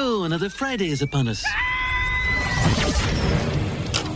no, another Friday is upon us.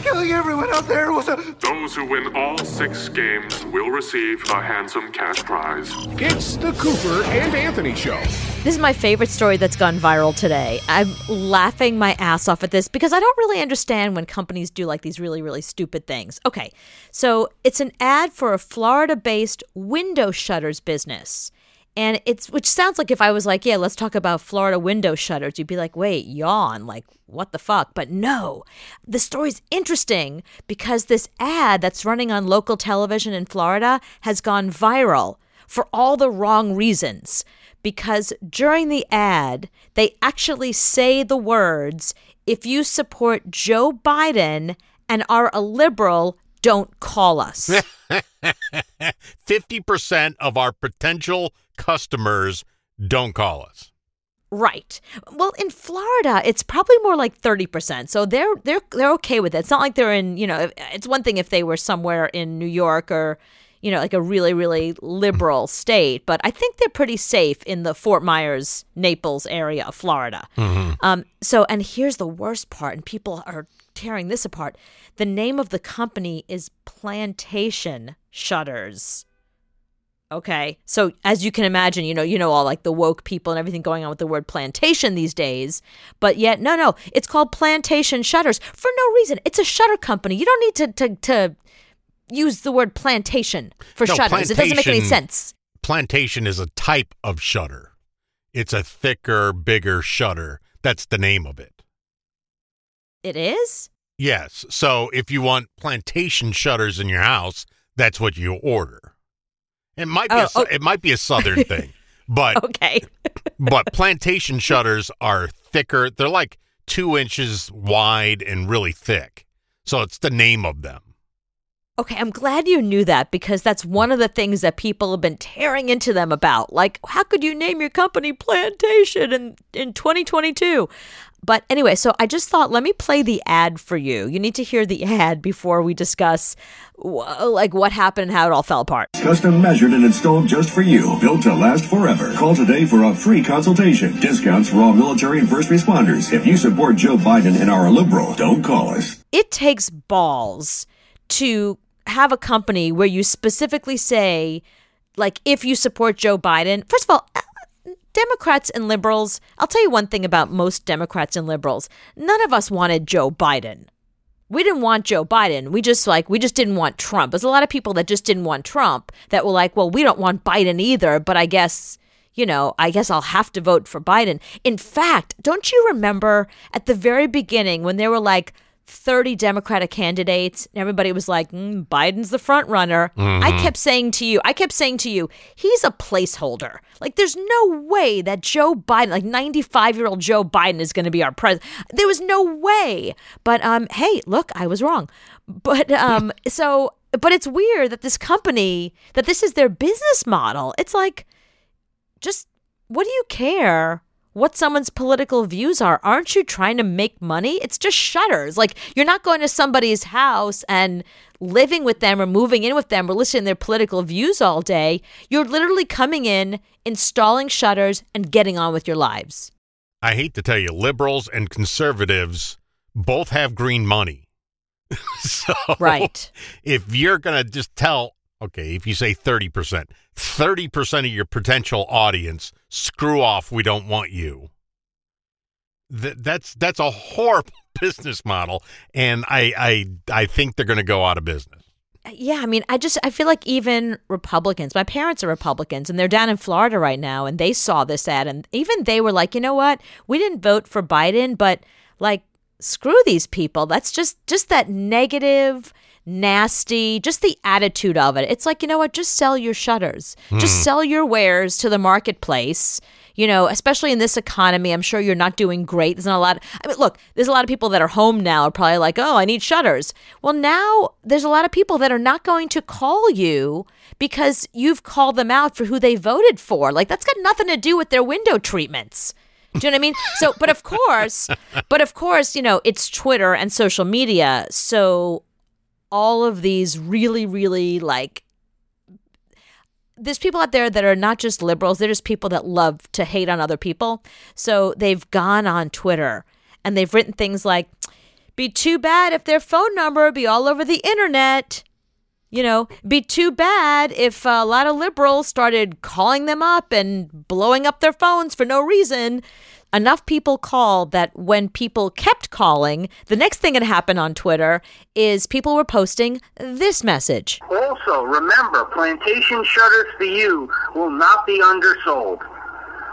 Killing everyone out there was a. Those who win all six games will receive a handsome cash prize. It's the Cooper and Anthony Show. This is my favorite story that's gone viral today. I'm laughing my ass off at this because I don't really understand when companies do like these really, really stupid things. Okay, so it's an ad for a Florida based window shutters business. And it's, which sounds like if I was like, yeah, let's talk about Florida window shutters, you'd be like, wait, yawn, like, what the fuck? But no, the story's interesting because this ad that's running on local television in Florida has gone viral for all the wrong reasons because during the ad, they actually say the words, if you support Joe Biden and are a liberal, don't call us. 50% of our potential customers don't call us. Right. Well, in Florida, it's probably more like 30%. So they're they're they're okay with it. It's not like they're in, you know, it's one thing if they were somewhere in New York or you know, like a really, really liberal state. But I think they're pretty safe in the Fort Myers, Naples area of Florida. Mm-hmm. Um, so, and here's the worst part, and people are tearing this apart. The name of the company is Plantation Shutters. Okay. So as you can imagine, you know, you know all like the woke people and everything going on with the word plantation these days. But yet, no, no, it's called Plantation Shutters for no reason. It's a shutter company. You don't need to to, to use the word plantation for No, shutters. It doesn't make any sense. Plantation is a type of shutter. It's a thicker, bigger shutter. That's the name of it. It is? Yes. So if you want plantation shutters in your house, that's what you order. It might be Oh, a, oh. it might be a southern thing, but Okay. but plantation shutters are thicker. They're like two inches wide and really thick. So it's the name of them. Okay, I'm glad you knew that because that's one of the things that people have been tearing into them about. Like, how could you name your company Plantation in, in 2022? But anyway, so I just thought, let me play the ad for you. You need to hear the ad before we discuss wh- like what happened and how it all fell apart. Custom measured and installed just for you. Built to last forever. Call today for a free consultation. Discounts for all military and first responders. If you support Joe Biden and are a liberal, don't call us. it takes balls to have a company where you specifically say, like, if you support Joe Biden, first of all, Democrats and liberals, I'll tell you one thing about most Democrats and liberals none of us wanted Joe Biden. We didn't want Joe Biden. We just like, we just didn't want Trump. There's a lot of people that just didn't want Trump that were like, well, we don't want Biden either, but I guess you know, I guess I'll have to vote for Biden. In fact, don't you remember at the very beginning when they were like 30 Democratic candidates and everybody was like, mm, Biden's the front runner? I kept saying to you, I kept saying to you, he's a placeholder. Like, there's no way that Joe Biden, like 95 year old Joe Biden, is going to be our president. There was no way. But um, hey, look, I was wrong. But um, so, but it's weird that this company, that this is their business model. It's like, just what do you care what someone's political views are? Aren't you trying to make money? It's just shutters. Like you're not going to somebody's house and living with them or moving in with them or listening to their political views all day. You're literally coming in, installing shutters, and getting on with your lives. I hate to tell you, liberals and conservatives both have green money. so Right. if you're going to just tell, okay, if you say 30%, 30% of your potential audience, screw off, we don't want you. Th- that's that's a horrible business model and I I I think they're going to go out of business. Yeah, I mean, I just I feel like even Republicans, my parents are Republicans and they're down in Florida right now and they saw this ad and even they were like, "You know what? We didn't vote for Biden, but like screw these people. That's just just that negative, nasty, just the attitude of it. It's like, you know what? Just sell your shutters. Just hmm. sell your wares to the marketplace. You know, especially in this economy, I'm sure you're not doing great. There's not a lot. I mean, look, there's a lot of people that are home now are probably like, oh, I need shutters. Well, now there's a lot of people that are not going to call you because you've called them out for who they voted for. Like, that's got nothing to do with their window treatments. Do you know what I mean? So, but of course, but of course, you know, it's Twitter and social media. So all of these really, really like there's people out there that are not just liberals, they're just people that love to hate on other people. So they've gone on Twitter and they've written things like, be too bad if their phone number be all over the internet. You know, be too bad if a lot of liberals started calling them up and blowing up their phones for no reason. Enough people called that when people kept calling, the next thing that happened on Twitter is people were posting this message. Also, remember, plantation shutters for you will not be undersold.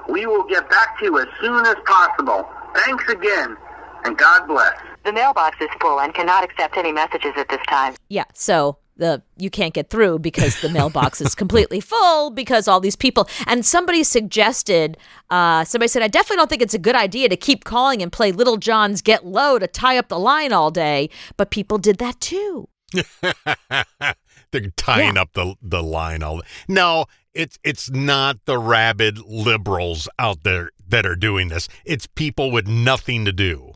We will get back to you as soon as possible. Thanks again, and God bless. The mailbox is full and cannot accept any messages at this time. Yeah, so the you can't get through because the mailbox is completely full because all these people and somebody suggested uh, somebody said i definitely don't think it's a good idea to keep calling and play Lil Jon's get low to tie up the line all day but people did that too They're tying Yeah. up the the line all No, it's it's not the rabid liberals out there that are doing this. It's people with nothing to do.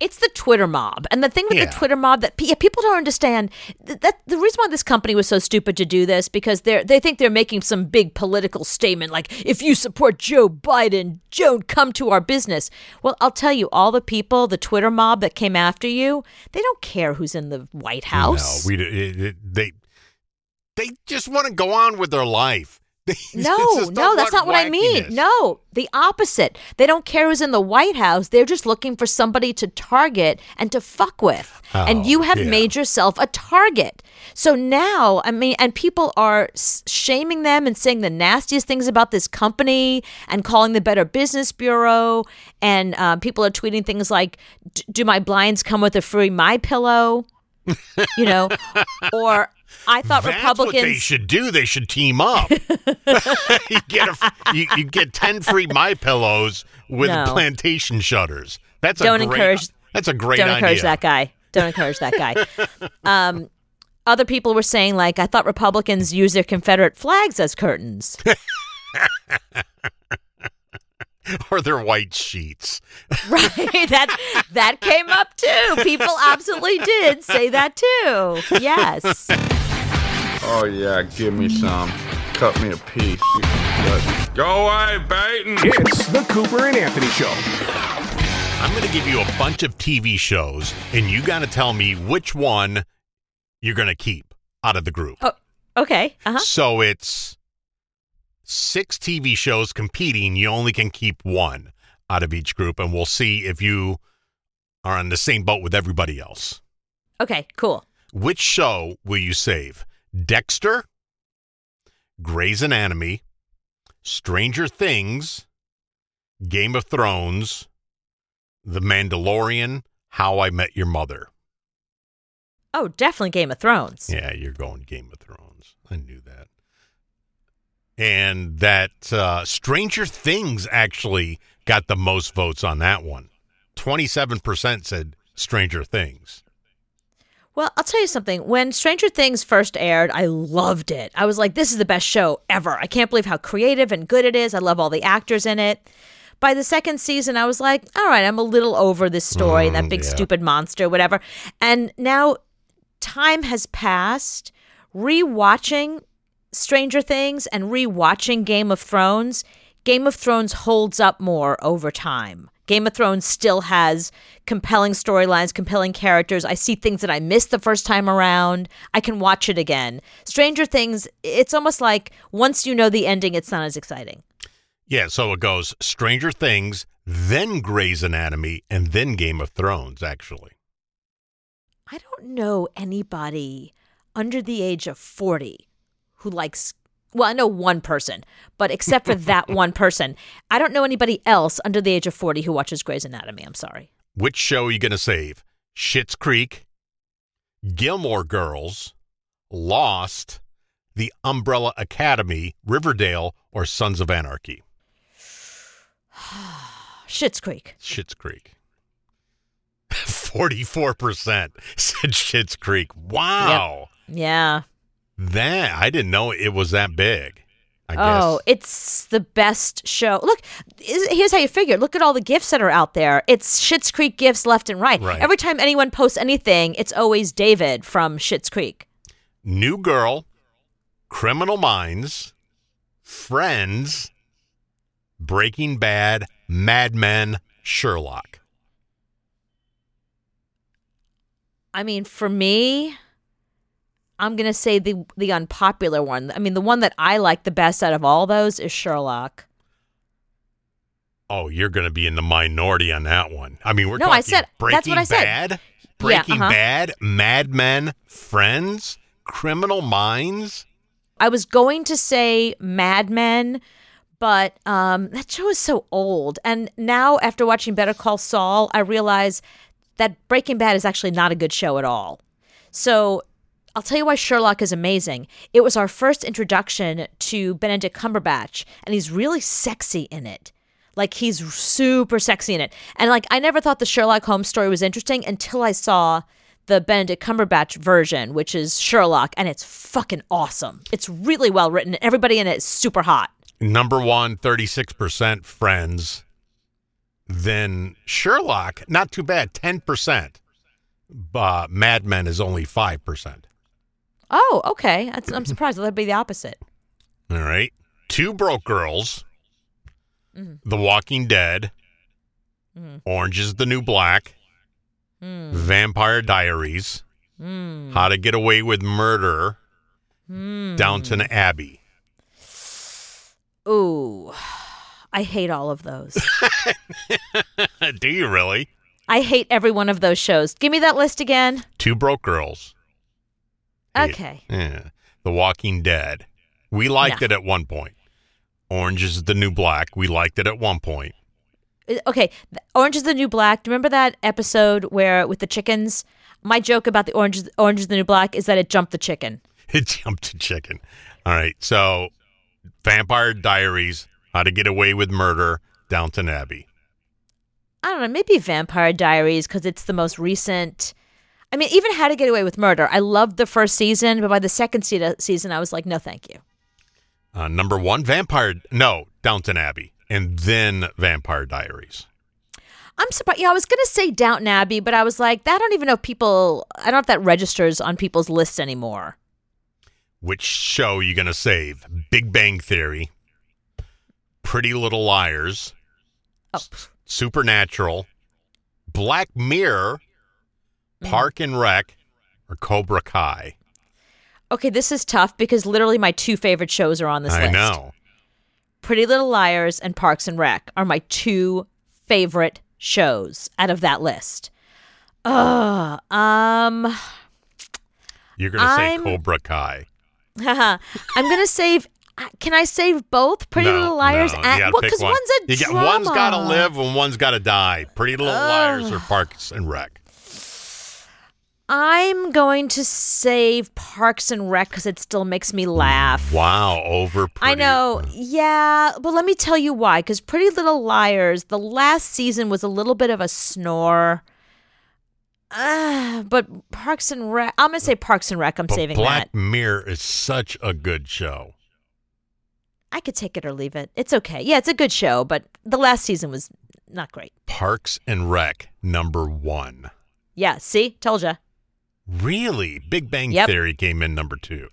It's the twitter mob and the thing with Yeah. the twitter mob that yeah, people don't understand th- that the reason why this company was so stupid to do this because they're they think they're making some big political statement like if you support joe biden don't come to our business well i'll tell you all the people the twitter mob that came after you they don't care who's in the white house No, we it, it, they they just want to go on with their life. They No, no, that's not what I mean. No, the opposite. They don't care who's in the White House. They're just looking for somebody to target and to fuck with. and Oh, you have yeah. made yourself a target. So now, I mean, and people are shaming them and saying the nastiest things about this company and calling the Better Business Bureau. And uh, people are tweeting things like, "Do my blinds come with a free My Pillow?" you know, or I thought That's Republicans. what they should do. They should team up. you get a, you, you get ten free my pillows with No. plantation shutters. That's Don't a great, encourage- That's a great don't idea. encourage that guy. Don't encourage that guy. um, other people were saying like, I thought Republicans use their Confederate flags as curtains. or their white sheets. right? That that came up too. People absolutely did say that too. Yes. Oh yeah, give me some. Cut me a piece. You can Go away, Baton. It's the Cooper and Anthony Show. I'm going to give you a bunch of TV shows, and you got to tell me which one you're going to keep out of the group. Oh, okay. Uh huh. So it's six TV shows competing. You only can keep one out of each group, and we'll see if you are on the same boat with everybody else. Okay. Cool. Which show will you save? Dexter, Grey's Anatomy, Stranger Things, Game of Thrones, The Mandalorian, How I Met Your Mother. Oh, definitely Game of Thrones. Yeah, you're going Game of Thrones. I knew that. And that uh, Stranger Things actually got the most votes on that one. 27% said Stranger Things. Well, I'll tell you something. When Stranger Things first aired, I loved it. I was like, this is the best show ever. I can't believe how creative and good it is. I love all the actors in it. By the second season, I was like, all right, I'm a little over this story and that big yeah. stupid monster, whatever. And now time has passed. Rewatching Stranger Things and rewatching Game of Thrones, Game of Thrones holds up more over time. Game of Thrones still has compelling storylines, compelling characters. I see things that I missed the first time around. I can watch it again. Stranger Things, it's almost like once you know the ending, it's not as exciting. Yeah, so it goes Stranger Things, then Grey's Anatomy, and then Game of Thrones, actually. I don't know anybody under the age of 40 who likes well, I know one person, but except for that one person, I don't know anybody else under the age of 40 who watches Grey's Anatomy. I'm sorry. Which show are you going to save? Schitt's Creek, Gilmore Girls, Lost, The Umbrella Academy, Riverdale, or Sons of Anarchy? Schitt's Creek. Schitt's Creek. 44% said Schitt's Creek. Wow. Yeah. That, I didn't know it was that big. I oh, it's the best show. Look, here's how you figure. Look at all the gifts that are out there. It's Schitt's Creek gifts left and right. Right. Every time anyone posts anything, it's always David from Schitt's Creek. New Girl, Criminal Minds, Friends, Breaking Bad, Mad Men, Sherlock. I mean, for me, I'm gonna say the the unpopular one. I mean, the one that I like the best out of all those is Sherlock. Oh, you're going to be in the minority on that one. I mean, we're No, I said- Breaking that's what I said. Bad, Yeah, Breaking uh-huh. Bad, Mad Men, Friends, Criminal Minds. I was going to say Mad Men, but um, that show is so old. And now, after watching Better Call Saul, I realize that Breaking Bad is actually not a good show at all. So I'll tell you why Sherlock is amazing. It was our first introduction to Benedict Cumberbatch, and he's really sexy in it. Like he's super sexy in it. And like I never thought the Sherlock Holmes story was interesting until I saw the Benedict Cumberbatch version, which is Sherlock, and it's fucking awesome. It's really well written. Everybody in it is super hot. Number one, 36% Friends. Then Sherlock, not too bad, 10%. But Mad Men is only 5%. Oh, okay. That's, I'm surprised. That'd be the opposite. All right. Two Broke Girls, mm-hmm. The Walking Dead, mm-hmm. Orange is the New Black, mm. Vampire Diaries, mm. How to Get Away with Murder, mm. Downton Abbey. Ooh, I hate all of those. Do you really? I hate every one of those shows. Give me that list again. Two Broke Girls. Okay. Yeah. The Walking Dead. We liked No. it at one point. Orange is the New Black. We liked it at one point. Uh, Okay, Orange is the New Black. Do you remember that episode where with the chickens? My joke about the Orange is, Orange is the New Black is that it jumped the chicken. It jumped to chicken. All right. So, Vampire Diaries, How to Get Away with Murder, Downton Abbey. I don't know, maybe Vampire Diaries because it's the most recent. I mean, even How to Get Away with Murder. I loved the first season, but by the second se- season, I was like, no, thank you. Uh, number one, Vampire. No, Downton Abbey. And then Vampire Diaries. I'm surprised. Yeah, I was gonna say Downton Abbey, but I was like, I don't even know if people. I don't know if that registers on people's lists anymore. Which show you going to save? Big Bang Theory, Pretty Little Liars, Oh. S- Supernatural, Black Mirror. Park and Rec, or Cobra Kai. Okay, this is tough because literally my two favorite shows are on this list. I list. know. Pretty Little Liars and Parks and Rec are my two favorite shows out of that list. Ugh. Um. You're going to say I'm- Cobra Kai. I'm gonna save. uh, Can I save both Pretty no, Little Liars no, you and gotta well, pick one. one's a You drama. One's got to live and one's got to die. Pretty Little Liars or Parks and Rec. I'm going to save Parks and Rec because it still makes me laugh. Wow, over pretty. I know, yeah, but let me tell you why. Because Pretty Little Liars, the last season was a little bit of a snore. Uh, but Parks and Rec, I'm gonna say Parks and Rec. I'm But saving Black that. Mirror is such a good show. I could take it or leave it. It's okay. Yeah, it's a good show, but the last season was not great. Parks and Rec, number one. Yeah, see, told ya. Really? Big Bang Yep. Theory came in number two.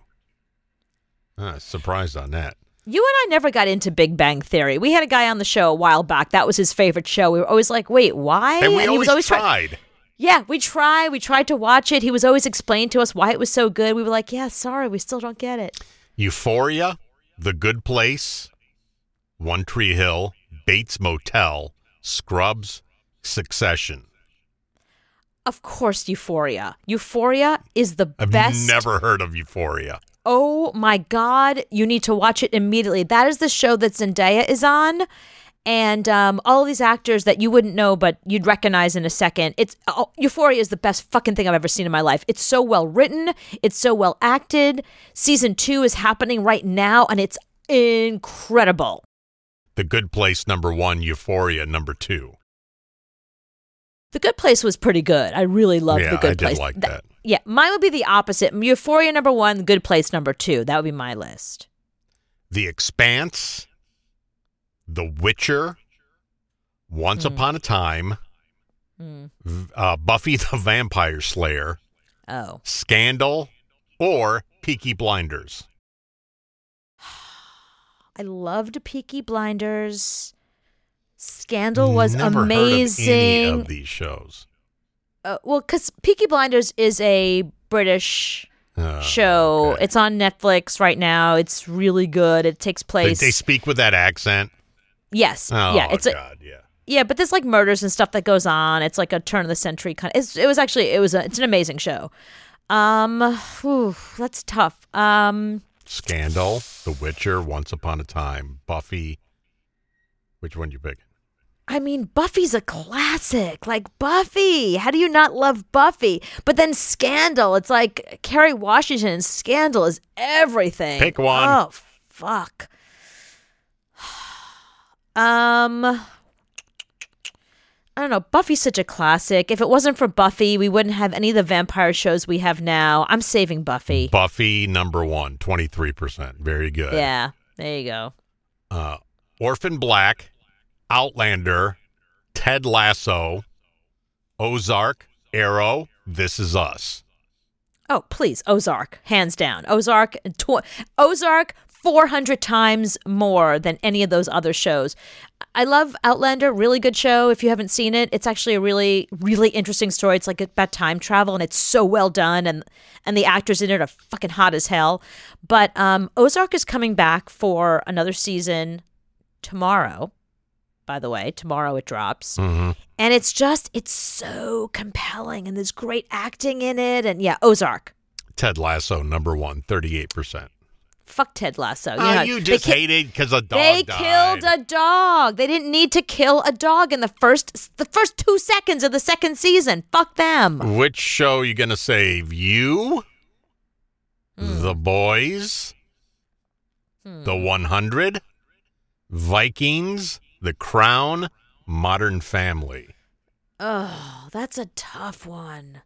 Surprised on that. You and I never got into Big Bang Theory. We had a guy on the show a while back. That was his favorite show. We were always like, "Wait, why?" And we he always, was always try- tried. Yeah, we tried. We tried to watch it. He was always explaining to us why it was so good. We were like, "Yeah, sorry, we still don't get it." Euphoria, The Good Place, One Tree Hill, Bates Motel, Scrubs, Succession. Of course, Euphoria. Euphoria is the best. I've best. never heard of Euphoria. Oh my God, you need to watch it immediately. That is the show that Zendaya is on. And um, all these actors that you wouldn't know, but you'd recognize in a second. It's oh, Euphoria is the best fucking thing I've ever seen in my life. It's so well written. It's so well acted. Season two is happening right now, and it's incredible. The Good Place, number one. Euphoria, number two. The Good Place was pretty good. I really loved Yeah, The Good Place. I did like Th- that. Yeah, mine would be the opposite. Euphoria number one, Good Place number two. That would be my list. The Expanse, The Witcher, Once Hmm. Upon a Time, v- uh, Buffy the Vampire Slayer, Oh. Scandal, or Peaky Blinders. I loved Peaky Blinders. Scandal was Never amazing. Heard of any of these shows. uh, well, because Peaky Blinders is a British Oh, show. okay. It's on Netflix right now. It's really good. It takes place. they speak with that accent. yes, Oh, yeah. It's a, God, yeah. yeah, but there's like murders and stuff that goes on. It's like a turn of the century kind. Of, it's, it was actually it was a, it's an amazing show. Um, whew, that's tough. Um, Scandal, The Witcher, Once Upon a Time, Buffy. Which one you pick? I mean, Buffy's a classic. Like Buffy, how do you not love Buffy? But then Scandal, it's like Kerry Washington. Scandal is everything. Pick one. Oh fuck. Um, I don't know. Buffy's such a classic. If it wasn't for Buffy, we wouldn't have any of the vampire shows we have now. I'm saving Buffy. Buffy, number one, 23%. Very good. Yeah, there you go. Uh, Orphan Black, Outlander, Ted Lasso, Ozark, Arrow, This Is Us. Oh, please, Ozark, hands down. Ozark, tw- Ozark, four hundred times more than any of those other shows. I love Outlander, really good show. If you haven't seen it, it's actually a really, really interesting story. It's like about time travel, and it's so well done, and and the actors in it are fucking hot as hell. But um, Ozark is coming back for another season tomorrow. By the way, tomorrow it drops. Mm-hmm. And it's just, it's so compelling and there's great acting in it. And yeah, Ozark. Ted Lasso, number one, 38%. Fuck Ted Lasso. You, Oh, know, you just ki- hated because a dog They died. killed a dog. They didn't need to kill a dog in the first the first two seconds of the second season. Fuck them. Which show you going to save? You? Hmm. The Boys? The 100? Vikings? The Crown? Modern Family? Oh, that's a tough one.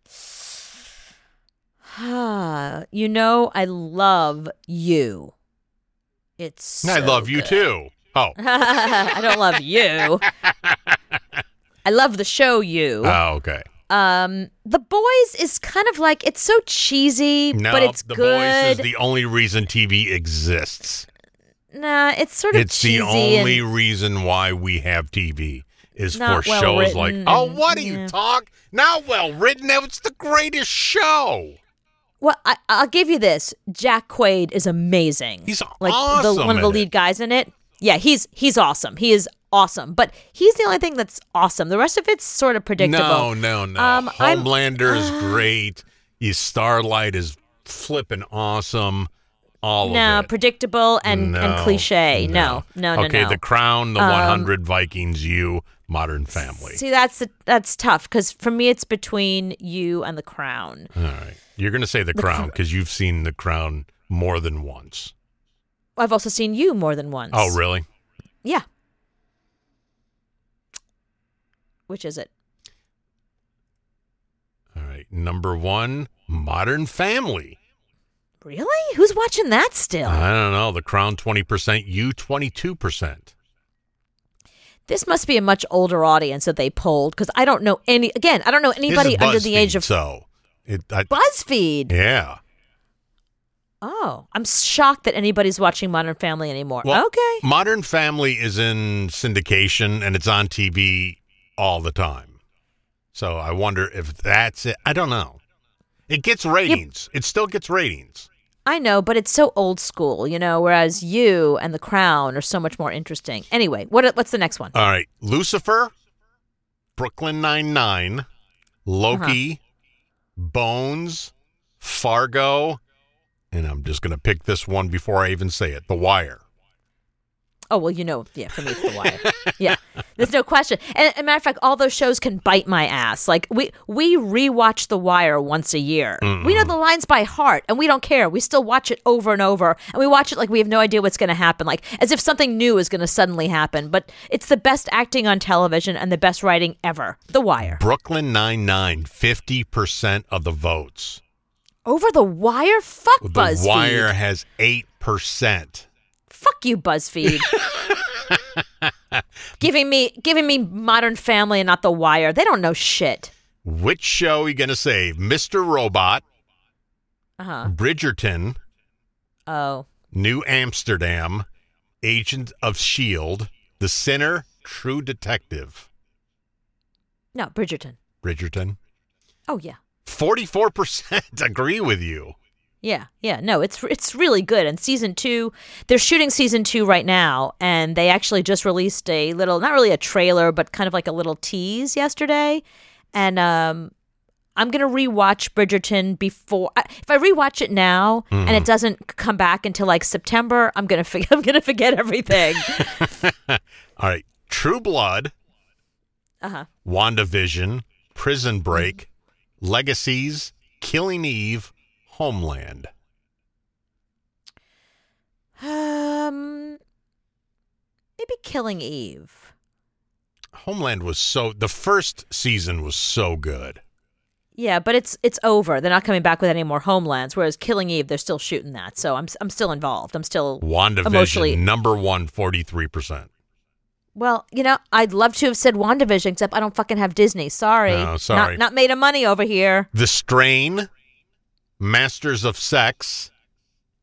you know, I love you. It's. I so love you good. too. Oh. I don't love you. I love the show you. Oh, okay. Um, The Boys is kind of like it's so cheesy, No, but it's The good. Boys is the only reason TV exists. Nah, it's sort of It's the only and, reason why we have TV is Not for well shows like oh what do yeah. you talk not well written it's the greatest show well, I, I'll give you this: Jack Quaid is amazing. He's like the, awesome one of the lead it. guys in it. Yeah, he's he's awesome. He is awesome, but he's the only thing that's awesome. The rest of it's sort of predictable. no no no Um, Homelander is great you Starlight is flipping awesome all no, of it predictable and, and cliche. No, no, no, okay no. The Crown the Um, 100 Vikings you Modern Family See, that's that's tough because for me, it's between you and the Crown. all right you're gonna say The Crown because you've seen The Crown more than once I've also seen you more than once. oh really Yeah. Which is it? all right number one Modern Family Really? Who's watching that still? I don't know. The Crown 20%, you 22%. this must be a much older audience that they polled because I don't know any. Again, I don't know anybody under the age of So, it, I, BuzzFeed. yeah. Oh, I'm shocked that anybody's watching Modern Family anymore. Well, okay. Modern Family is in syndication and it's on TV all the time. So I wonder if that's it. I don't know. It gets ratings. It still gets ratings. I know, but it's so old school, you know. Whereas you and The Crown are so much more interesting. Anyway, what what's the next one? All right. Lucifer, Brooklyn Nine-Nine, Loki, Uh-huh. Bones, Fargo, and I'm just going to pick this one before I even say it The Wire. Oh well, you know, yeah, for me it's The Wire. yeah, there's no question. And a matter of fact, all those shows can bite my ass. Like we we rewatch The Wire once a year. Mm-hmm. We know the lines by heart, and we don't care. We still watch it over and over, and we watch it like we have no idea what's going to happen, like as if something new is going to suddenly happen. But it's the best acting on television and the best writing ever. The Wire. Brooklyn Nine-Nine, 50% of the votes. Over The Wire. Fuck The BuzzFeed. Wire has 8%. Fuck you, BuzzFeed. giving me giving me Modern Family and not The Wire. They don't know shit. Which show are you going to say, Mr. Robot, Uh huh. Bridgerton, Oh. New Amsterdam, Agent of S.H.I.E.L.D., The Sinner, True Detective. No, Bridgerton. Bridgerton. Oh yeah. 44% agree with you. Yeah, yeah, no, it's it's really good. And season two, they're shooting season two right now, and they actually just released a little, not really a trailer, but kind of like a little tease yesterday. And um, I'm gonna rewatch Bridgerton before. I- If I rewatch it now and it doesn't come back until like September, I'm gonna forget. I'm gonna forget everything. All right. True Blood, uh huh. WandaVision, Prison Break, Legacies, Killing Eve, Homeland. Um, maybe Killing Eve. Homeland was so the first season was so good. Yeah, but it's it's over. They're not coming back with any more homelands. Whereas Killing Eve, they're still shooting that. So I'm I'm still involved. I'm still WandaVision emotionally. number one, 43%. Well, you know, I'd love to have said WandaVision, except I don't fucking have Disney. Sorry, No, sorry. Not not made of money over here. The Strain, Masters of Sex,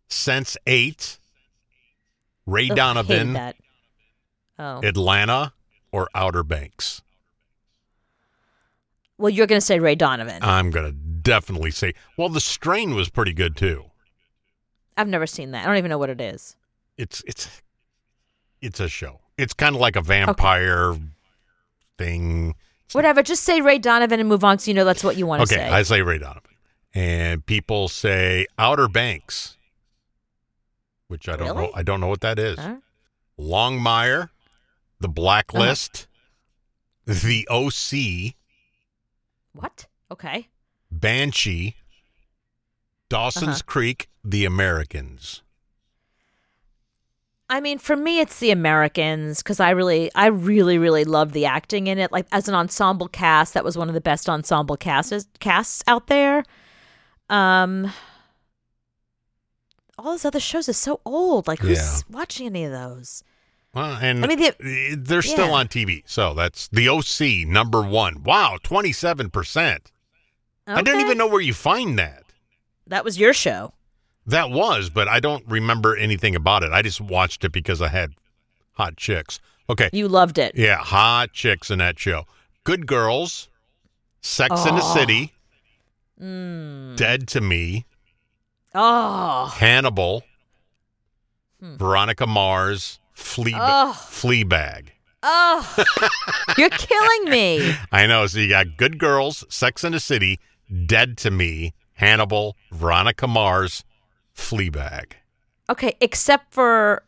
Sense 8, Ray Ugh, Donovan. Oh, Atlanta, or Outer Banks. well, you're gonna say Ray Donovan. I'm going to definitely say, well, The Strain was pretty good too. I've never seen that. I don't even know what it is. It's it's it's a show. It's kind of like a vampire thing. Whatever. Just say Ray Donovan and move on, so you know that's what you want to Okay, say. Okay, I say Ray Donovan. And people say Outer Banks, which I don't know. I don't know what that is. Huh? Longmire, The Blacklist, The OC, What? Okay. Banshee, Dawson's Uh-huh. Creek, The Americans. I mean, for me, it's the Americans because I really, I really, really love the acting in it. Like as an ensemble cast, that was one of the best ensemble casts casts out there. Um, all those other shows are so old. Like, who's Yeah. watching any of those? Well, and I mean, the- they're still yeah. on TV. So that's The OC, number one. Wow, 27%. I don't Okay. even know where you find that. That was your show. That was, but I don't remember anything about it. I just watched it because I had hot chicks. Okay. You loved it. Yeah, hot chicks in that show. Good Girls, Sex in the Oh. City, Mm. Dead to Me, Oh, Hannibal, Hmm. Veronica Mars, Flea Oh. Fleabag. oh, you're killing me. I know. So you got Good Girls, Sex in the City, Dead to Me, Hannibal, Veronica Mars, Fleabag. Okay, except for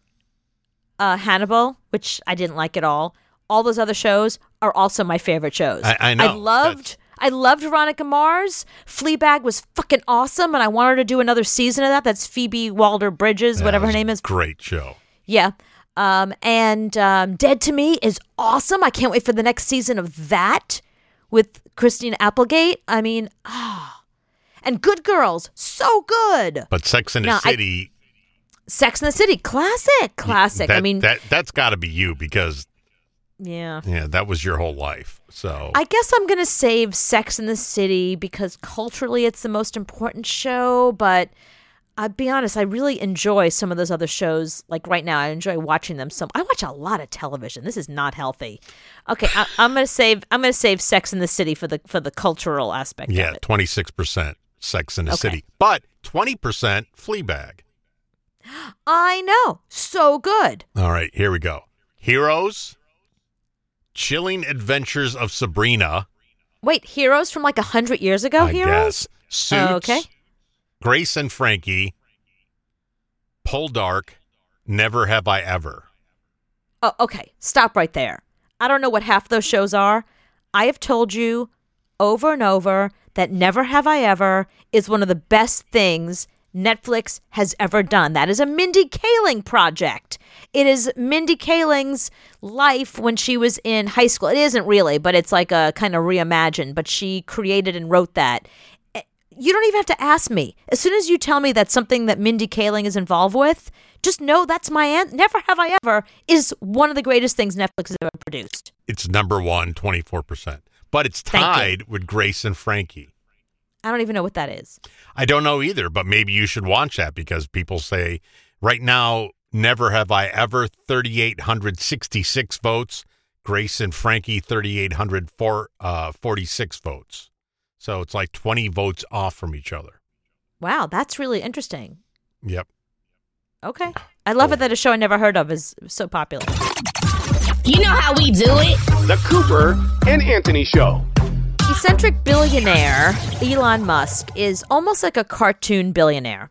uh, Hannibal, which I didn't like at all. All those other shows are also my favorite shows. I- I I know. loved. I loved Veronica Mars. Fleabag was fucking awesome, and I want her to do another season of that. That's Phoebe Walder Bridges, That whatever her name is. Great show. Yeah. Um, and um, Dead to Me is awesome. I can't wait for the next season of that with Christine Applegate. I mean, ah. And Good Girls, so good. But Sex in the No, I- City, Sex in the City, classic, classic. that, I mean, that that's got to be you because yeah. yeah, that was your whole life. So I guess I'm gonna save Sex in the City because culturally it's the most important show. But I'll be honest, I really enjoy some of those other shows. Like right now, I enjoy watching them. Some I watch a lot of television. This is not healthy. Okay, I, I'm gonna save. I'm gonna save Sex in the City for the for the cultural aspect. yeah, twenty six percent Sex in the Okay. City, but twenty percent Fleabag. I know. So good. All right, here we go. Heroes, Chilling Adventures of Sabrina. Wait, heroes from like a hundred years ago. I heroes. guess. Suits, Oh, okay. Grace and Frankie, Pull Dark, Never Have I Ever. Oh, okay. Stop right there. I don't know what half those shows are. I have told you over and over that Never Have I Ever is one of the best things Netflix has ever done. That is a Mindy Kaling project. It is Mindy Kaling's life when she was in high school. It isn't really, but it's like a kind of reimagined, but she created and wrote that. Eh, You don't even have to ask me. As soon as you tell me that's something that Mindy Kaling is involved with, just know that's my answer. Never Have I Ever is one of the greatest things Netflix has ever produced. It's number one, 24%. But it's tied with Grace and Frankie. I don't even know what that is. I don't know either, but maybe you should watch that because people say right now Never have I ever 3,866 votes. Grace and Frankie 3,846 uh, votes. So it's like 20 votes off from each other. Wow, that's really interesting. Yep. Okay. I love it that a show I never heard of is so popular. You know how we do it. The Cooper and Anthony Show. Eccentric billionaire Elon Musk is almost like a cartoon billionaire.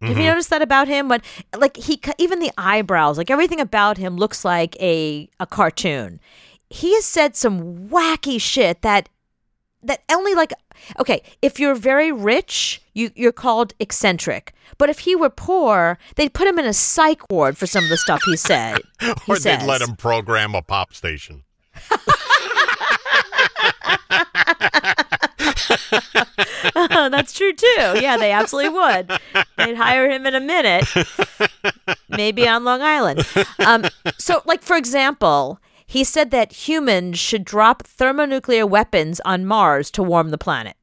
Have you mm-hmm. noticed that about him? When like he even the eyebrows, like everything about him looks like a a cartoon. He has said some wacky shit that that only like okay, if you're very rich, you you're called eccentric. But if he were poor, they'd put him in a psych ward for some of the stuff he said. he or they'd let him program a pop station. That's true too. Yeah, they absolutely would. They'd hire him in a minute, maybe on Long Island. Um, so, like for example, he said that humans should drop thermonuclear weapons on Mars to warm the planet.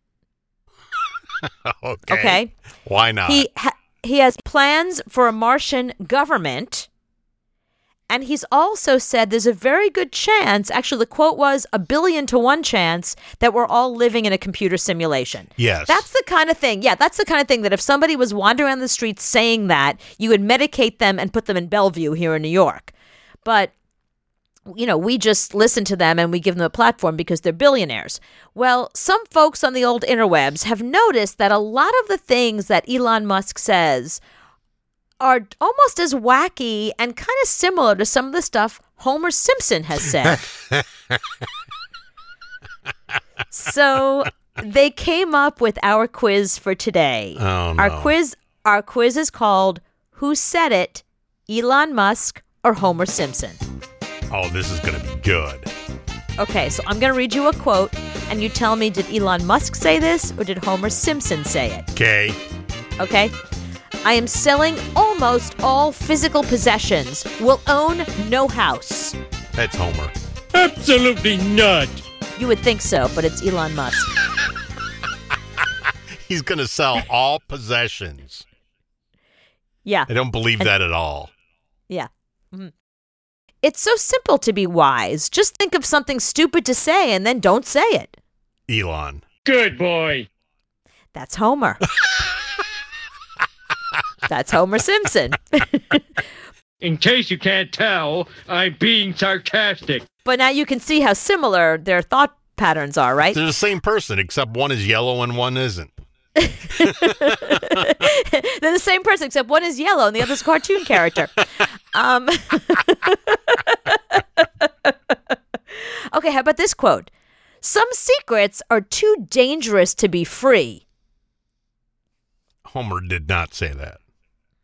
okay. Okay. Why not? He ha- he has plans for a Martian government. And he's also said there's a very good chance, actually, the quote was a billion to one chance that we're all living in a computer simulation. Yes. That's the kind of thing. Yeah, that's the kind of thing that if somebody was wandering on the streets saying that, you would medicate them and put them in Bellevue here in New York. But you know, we just listen to them and we give them a platform because they're billionaires. Well, some folks on the old interwebs have noticed that a lot of the things that Elon Musk says are almost as wacky and kind of similar to some of the stuff Homer Simpson has said. so they came up with our quiz for today. Oh, Our quiz our quiz is called Who Said It? Elon Musk or Homer Simpson? oh, this is going to be good. Okay, so I'm going to read you a quote and you tell me did Elon Musk say this or did Homer Simpson say it? Okay. Okay? I am selling almost all physical possessions. Will own no house. That's Homer. Absolutely not. You would think so, but it's Elon Musk. He's going to sell all possessions. Yeah. I don't believe that at all. Yeah. Mhm. It's so simple to be wise. Just think of something stupid to say and then don't say it. Elon. Good boy. That's Homer. That's Homer Simpson. In case you can't tell, I'm being sarcastic. but now you can see how similar their thought patterns are, right? They're the same person, except one is yellow and one isn't. They're the same person, except one is yellow and the other's a cartoon character. Um, okay, how about this quote? Some secrets are too dangerous to be free. Homer did not say that.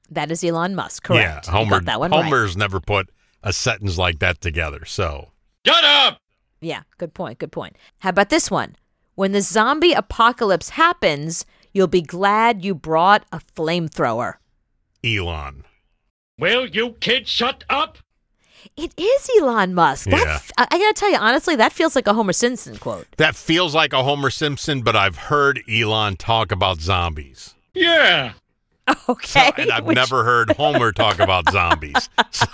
That is Elon Musk, correct? Yeah, Homer. got that one right. Homer's never put a sentence like that together. So Shut up! Yeah, good point. Good point. How about this one? When the zombie apocalypse happens, you'll be glad you brought a flamethrower. Elon. Will you kids shut up? It is Elon Musk. That Yeah. f- I, I gotta tell you, honestly, that feels like a Homer Simpson quote. That feels like a Homer Simpson, but I've heard Elon talk about zombies. Yeah. Okay. And I've which- never heard Homer talk about zombies. So,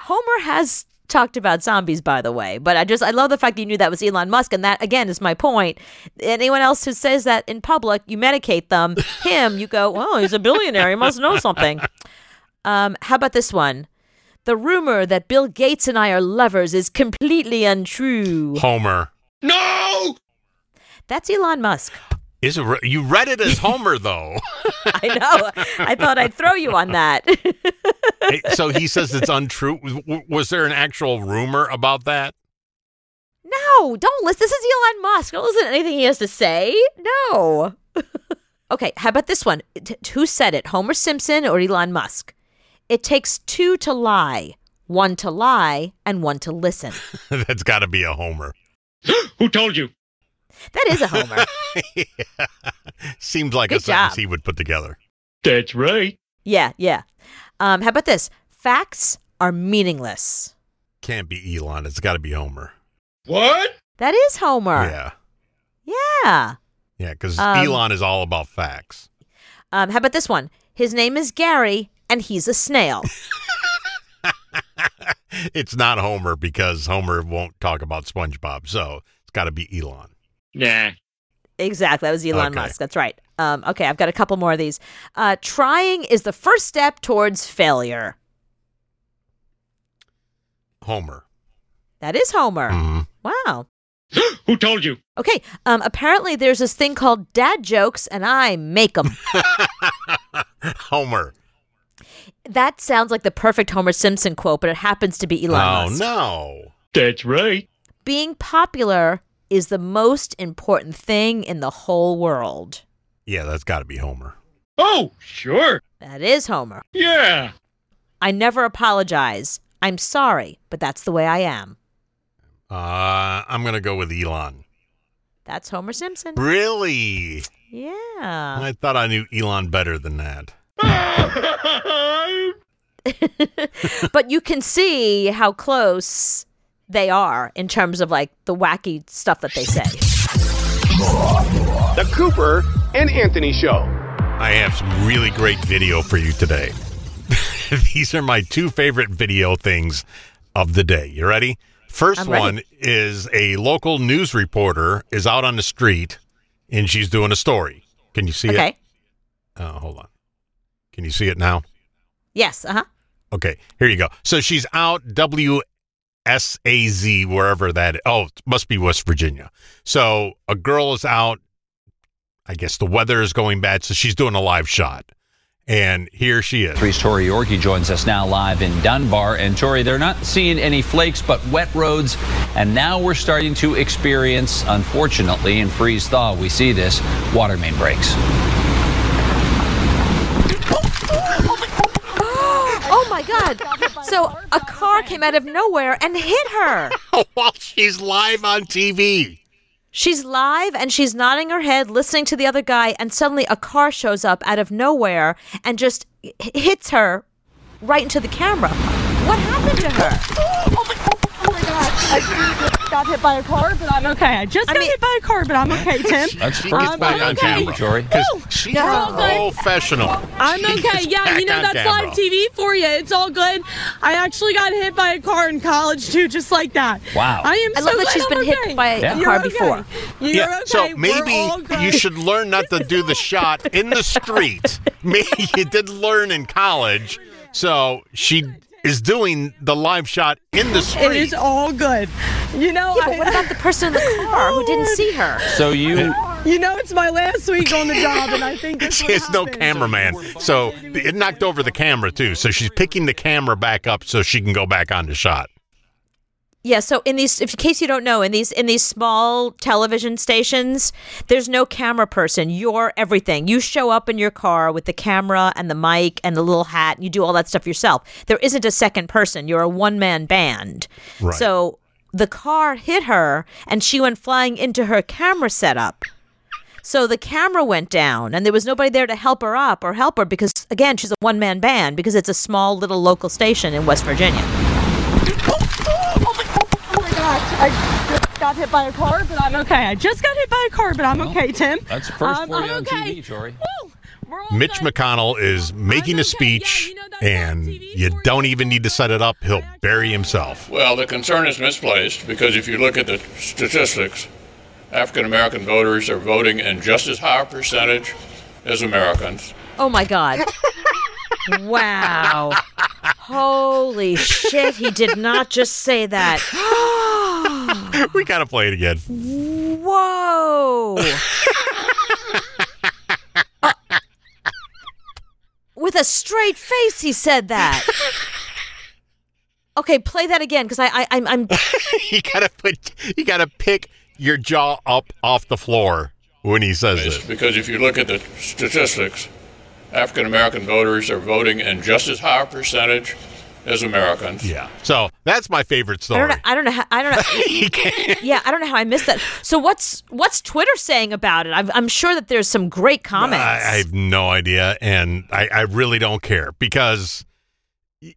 Homer has talked about zombies, by the way, but I just I love the fact that you knew that was Elon Musk, and that again is my point. Anyone else who says that in public, you medicate them. Him, you go, well, he's a billionaire. He must know something. Um, how about this one? The rumor that Bill Gates and I are lovers is completely untrue. Homer. No! That's Elon Musk. Is it, re- you read it as Homer, though. I know. I thought I'd throw you on that. So he says it's untrue. Was, was there an actual rumor about that? No, don't listen. This is Elon Musk. Don't listen to anything he has to say. No. okay, how about this one? T- who said it? Homer Simpson or Elon Musk? It takes two to lie one to lie and one to listen. That's got to be a Homer. Who told you? That is a Homer. Yeah. Seems like a Good sentence he would put together. That's right. yeah, yeah. Um, how about this? Facts are meaningless. Can't be Elon. It's got to be Homer. What? That is Homer. Yeah. Yeah. Yeah, because Um, Elon is all about facts. Um, how about this one? His name is Gary, and he's a snail. It's not Homer because Homer won't talk about SpongeBob, so it's got to be Elon. Nah. Exactly. That was Elon Okay. Musk. That's right. Um, okay, I've got a couple more of these. Uh, trying is the first step towards failure. Homer. That is Homer. Mhm. Wow. Who told you? Okay. Um, apparently, there's this thing called dad jokes, and I make them. Homer. that sounds like the perfect Homer Simpson quote, but it happens to be Elon oh Musk. no. That's right. Being popular is the most important thing in the whole world. Yeah, that's got to be Homer. Oh, sure. That is Homer. Yeah. I never apologize. I'm sorry, but that's the way I am. Uh, I'm gonna go with Elon. That's Homer Simpson. Really? Yeah. I thought I knew Elon better than that. but you can see how close they are in terms of like the wacky stuff that they say. The Cooper and Anthony Show. I have some really great video for you today. These are my two favorite video things of the day. You ready? 1st ready. one is a local news reporter is out on the street and she's doing a story. Can you see it? Okay. it? Uh, hold on. Can you see it now? Yes. Uh huh. Okay, here you go. So she's out WSAZ, wherever that. Oh, must be West Virginia. So a girl is out. I guess the weather is going bad, so she's doing a live shot. And here she is. Three's Tori Yorgey joins us now live in Dunbar. And Tori, they're not seeing any flakes, but wet roads. And now we're starting to experience, unfortunately, in freeze thaw, we see this water main breaks. Oh my God. So a car came out of nowhere and hit her. While she's live on TV. She's live and she's nodding her head, listening to the other guy, and suddenly a car shows up out of nowhere and just hits her right into the camera. What happened to her? Oh, I got hit by a car, but I'm okay. I just got hit by a car, but I'm okay, Tim. That's she I'm back on okay. camera. Tori. Because she's We're all professional. I'm okay. Yeah, you know that's camera. live TV for you. It's all good. I actually got hit by a car in college too, just like that. Wow. I am. I so love that glad she's I'm been hit okay. by a car You're okay. before. You're yeah, okay. so maybe you should learn not to do the shot in the street. maybe you did learn in college. So she is doing the live shot in the street. It is all good. You know. Yeah, but I- what about the person in the car who didn't oh, see her? So you. You know, it's my last week on the job, and I think this She has no cameraman. So it knocked over the camera too. So she's picking the camera back up so she can go back on the shot. Yeah, so in these if in case you don't know, in these in these small television stations, there's no camera person. You're everything. You show up in your car with the camera and the mic and the little hat, and you do all that stuff yourself. There isn't a second person. You're a one-man band. Right. So the car hit her and she went flying into her camera setup. So the camera went down and there was nobody there to help her up or help her because again, she's a one-man band because it's a small little local station in West Virginia. My gosh, I just got hit by a car, but I'm okay. I just got hit by a car, but I'm okay, Tim. That's the first Um, for you I'm on okay. TV, Tori. Woo! We're all Mitch good. McConnell is making a speech, and you don't even need to set it up. He'll bury himself. Well, the concern is misplaced because if you look at the statistics, African American voters are voting in just as high a percentage as Americans. Oh my God. wow. Holy shit, he did not just say that. we got to play it again. Whoa. Uh, with a straight face, he said that. Okay, play that again because I, I, I'm, I'm. you gotta put, you gotta pick your jaw up off the floor when he says It's it. Because if you look at the statistics, African American voters are voting in just as high a percentage as Americans. Yeah. So that's my favorite I story. don't know. I don't know. How, I don't know. yeah, I don't know how I missed that. So what's what's Twitter saying about it? I'm, I'm sure that there's some great comments. I, I have no idea, and I, I really don't care because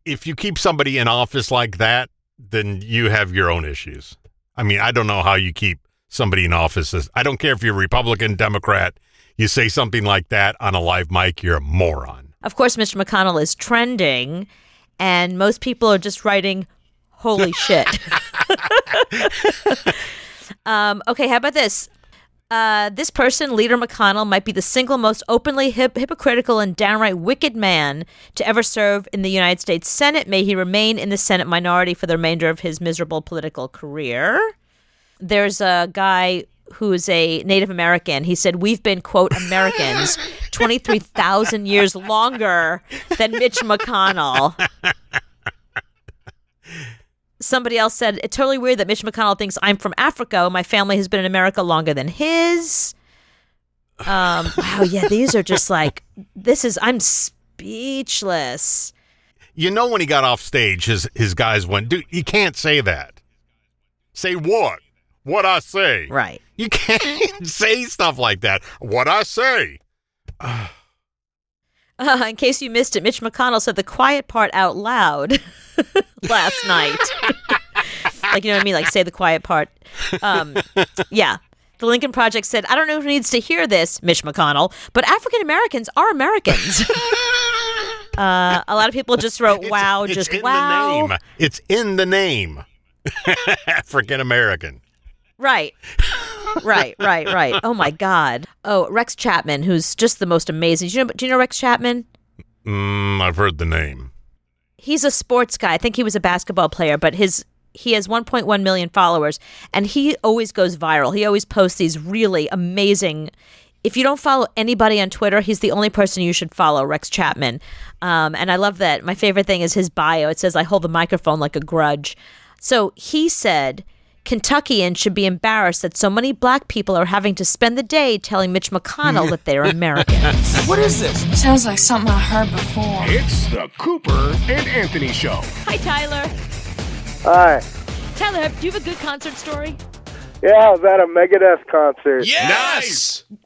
if you keep somebody in office like that, then you have your own issues. I mean, I don't know how you keep somebody in office. I don't care if you're Republican, Democrat. You say something like that on a live mic, you're a moron. Of course, Mitch McConnell is trending, and most people are just writing, holy shit. um, okay, how about this? Uh, this person, Leader McConnell, might be the single most openly hip- hypocritical and downright wicked man to ever serve in the United States Senate. May he remain in the Senate minority for the remainder of his miserable political career. There's a guy who's a Native American. He said, We've been, quote, Americans 23,000 years longer than Mitch McConnell. Somebody else said, It's totally weird that Mitch McConnell thinks I'm from Africa. My family has been in America longer than his. Um, wow, yeah, these are just like, this is, I'm speechless. You know when he got off stage, his his guys went, dude, you can't say that. Say what? What I say. Right. You can't say stuff like that. What I say. Uh, in case you missed it, Mitch McConnell said the quiet part out loud last night. like, you know what I mean? Like, say the quiet part. Um, yeah. The Lincoln Project said, I don't know who needs to hear this, Mitch McConnell, but African Americans are Americans. uh, a lot of people just wrote, wow, it's just in wow. the name. It's in the name. African American. Right. Right, right, right. Oh my God. Oh, Rex Chapman, who's just the most amazing. Do you know, do you know Rex Chapman? Mm, I've heard the name. He's a sports guy. I think he was a basketball player, but his he has 1.1 million followers and he always goes viral. He always posts these really amazing if you don't follow anybody on Twitter, he's the only person you should follow, Rex Chapman. Um, and I love that. My favorite thing is his bio. It says, I hold the microphone like a grudge. So he said, Kentuckians should be embarrassed that so many black people are having to spend the day telling Mitch McConnell that they're Americans. What is this? Sounds like something I heard before. It's the Cooper and Anthony Show. Hi, Tyler. Hi. Tyler, do you have a good concert story? Yeah, I was at a Megadeth concert. Yes!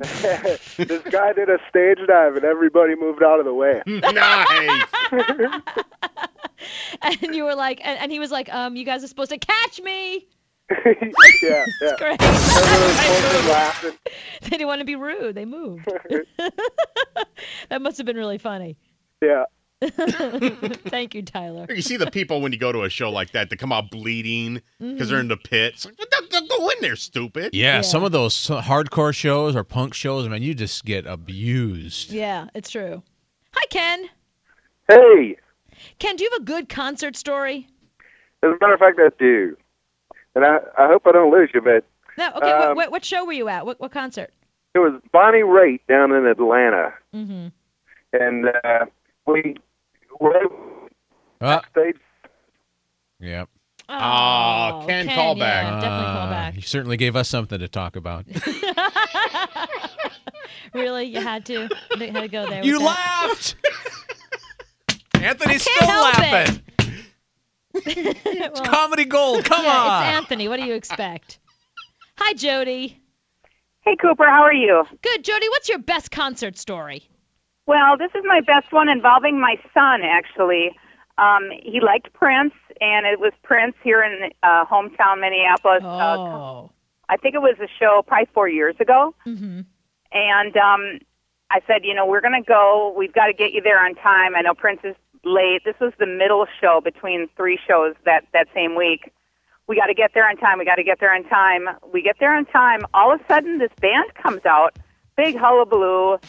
this guy did a stage dive and everybody moved out of the way. nice. and you were like, and, and he was like, um, you guys are supposed to catch me. yeah, yeah. Great. Everyone was fucking laughing. they didn't want to be rude. They moved. that must have been really funny. Yeah. Thank you, Tyler. You see the people when you go to a show like that, they come out bleeding because Mhm. they're in the pits. Like, don't, don't go in there, stupid. Yeah, some of those hardcore shows or punk shows, man, you just get abused. Yeah, it's true. Hi, Ken. Hey, Ken, do you have a good concert story? as a matter of fact, I do. And I, I hope I don't lose you, but No. Okay. Um, what, what, what show were you at? What, what concert? it was Bonnie Raitt down in Atlanta. Mm-hmm. And uh, we were Uh, stage. Yep. Oh, Ken, call back. definitely call Uh, back. You certainly gave us something to talk about. really, you had to. You had to go there. You laughed. Anthony's still can't help laughing. it's comedy gold. Come on. It's Anthony. What do you expect? Hi, Jody. Hey, Cooper, how are you? Good, Jody. What's your best concert story? Well, this is my best one involving my son, actually. Um, he liked Prince, and it was Prince here in uh, hometown Minneapolis. Oh. Uh, I think it was a show probably four years ago. Mm-hmm. And um, I said, you know, we're going to go. We've got to get you there on time. I know Prince is late. This was the middle show between three shows that, that same week. We got to get there on time. We got to get there on time. We get there on time. All of a sudden, this band comes out, big hullabaloo,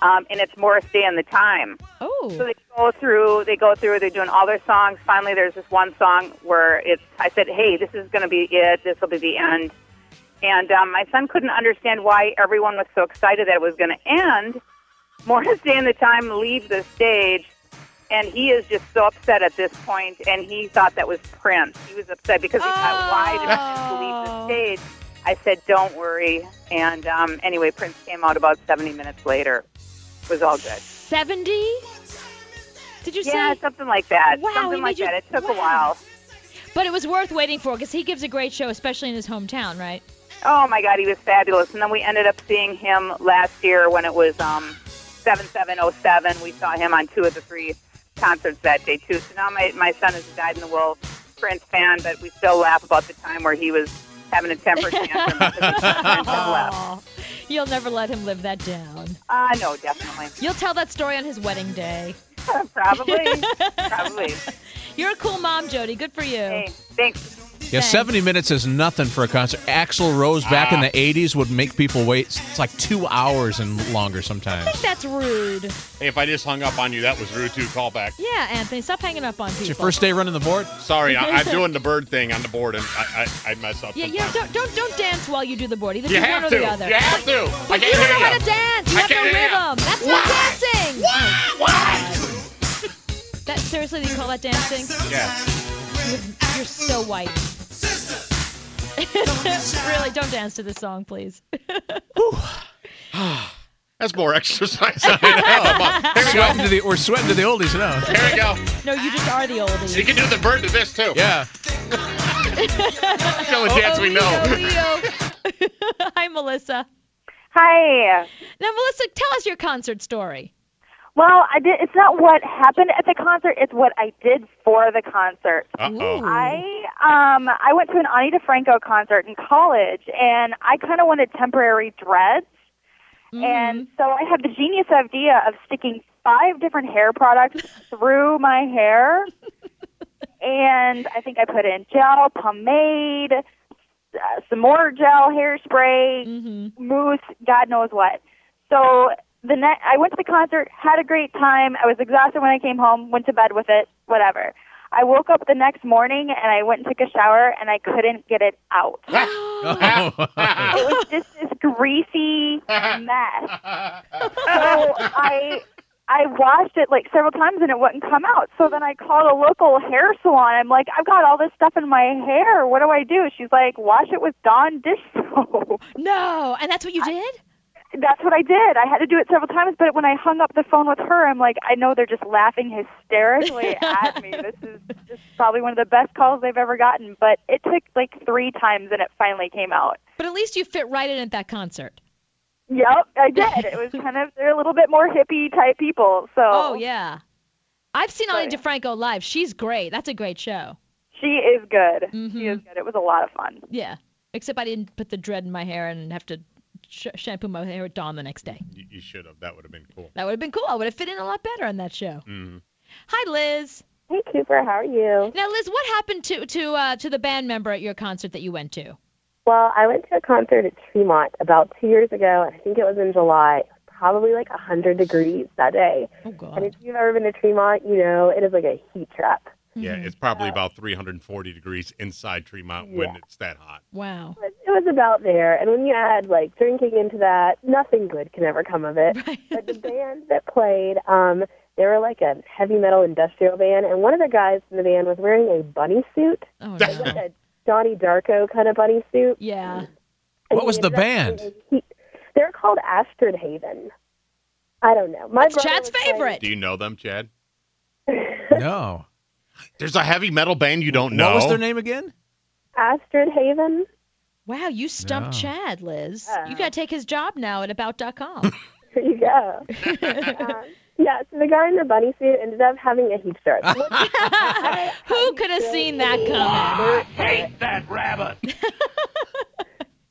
um, and it's Morris Day and the Time. Oh. So they go through, they go through, they're doing all their songs. Finally, there's this one song where it's, I said, hey, this is going to be it. This will be the end. And um, my son couldn't understand why everyone was so excited that it was going to end. Morris Day and the Time leave the stage, and he is just so upset at this point, and he thought that was Prince. He was upset because he thought, why did Prince leave the stage? I said, don't worry. And um, anyway, Prince came out about 70 minutes later. It was all good. 70? Did you say yeah, say? something like that. Wow, something like you- that. It took wow. a while. But it was worth waiting for because he gives a great show, especially in his hometown, right? Oh my God, he was fabulous. And then we ended up seeing him last year when it was um, 7707. We saw him on two of the three concerts that day too. So now my my son is a dyed in the wool Prince fan, but we still laugh about the time where he was having a temper tantrum because he Prince had left. You'll never let him live that down. Uh, no, definitely. You'll tell that story on his wedding day. Probably. Probably. You're a cool mom, Jody. Good for you. Hey, thanks. Yeah, 70 minutes is nothing for a concert. Axl Rose back Ah. in the 80s would make people wait. It's like two hours and longer sometimes. That's rude. Hey, if I just hung up on you, that was rude too. Call back. Yeah, Anthony, stop hanging up on people. It's your first day running the board? Sorry, I, I'm doing the bird thing on the board, and I, I, I mess up. Yeah, yeah. Don't don't don't dance while you do the board. Either You do have one or to. the other. You have to. I can't you don't know how you. to dance. You I have no can't you. rhythm. That's not dancing. What? That seriously, do you call that dancing? Yeah. You're, you're so white. really, don't dance to this song, please. That's more exercise. I know. Here we Sweating to the, we're sweating to the oldies now. Here we go. No, you just are the oldies. You can do the bird to this too. Yeah. the only dance we know. Oh, Hi, Melissa. Hi. Now, Melissa, tell us your concert story. Well, I did. It's not what happened at the concert; it's what I did for the concert. Uh-oh. I um I went to an Ani DiFranco concert in college, and I kind of wanted temporary dreads, and so I had the genius idea of sticking five different hair products through my hair, and I think I put in gel, pomade, uh, some more gel, hairspray, mousse, God knows what. So the ne- I went to the concert, had a great time. I was exhausted when I came home, went to bed with it, whatever. I woke up the next morning and I went and took a shower and I couldn't get it out. it was just this greasy mess. So I I washed it like several times and it wouldn't come out. So then I called a local hair salon. I'm like, I've got all this stuff in my hair. What do I do? She's like, wash it with Dawn dish soap. No, and that's what you did? That's what I did. I had to do it several times, but when I hung up the phone with her, I'm like, I know they're just laughing hysterically at me. This is just probably one of the best calls they've ever gotten. But it took like three times and it finally came out. But at least you fit right in at that concert. Yep, I did. It was kind of they're a little bit more hippie type people. So Oh yeah, I've seen Ani DiFranco live. She's great. That's a great show. she is good. Mm-hmm. She is good. It was a lot of fun. Yeah, except I didn't put the dread in my hair and have to sh- shampoo my hair at dawn the next day. You, you should have. That would have been cool. That would have been cool. I would have fit in a lot better on that show. Mhm. Hi, Liz. Hey, Cooper. How are you? Now, Liz, what happened to to uh, to the band member at your concert that you went to? Well, I went to a concert at Tremont about two years ago, and I think it was in July. Probably like a 100 degrees that day. Oh, God. And if you've ever been to Tremont, you know it is like a heat trap. Yeah, it's probably about 340 degrees inside Tremont when it's that hot. Wow. It was about there. And when you add like drinking into that, nothing good can ever come of it. but the band that played, um, they were like a heavy metal industrial band, and one of the guys in the band was wearing a bunny suit. Oh, It was like a Donnie Darko kind of bunny suit. Yeah. And What was the band? He, they're called Astrid Haven. I don't know. My That's Chad's was playing- favorite. Do you know them, Chad? No. There's a heavy metal band you don't know. What was their name again? Astrid Haven. Wow, you stumped No. Chad, Liz. You got to take his job now at About.com. There you go. um, yeah, so the guy in the bunny suit ended up having a heat stroke. Who could have seen that coming? I hate that rabbit.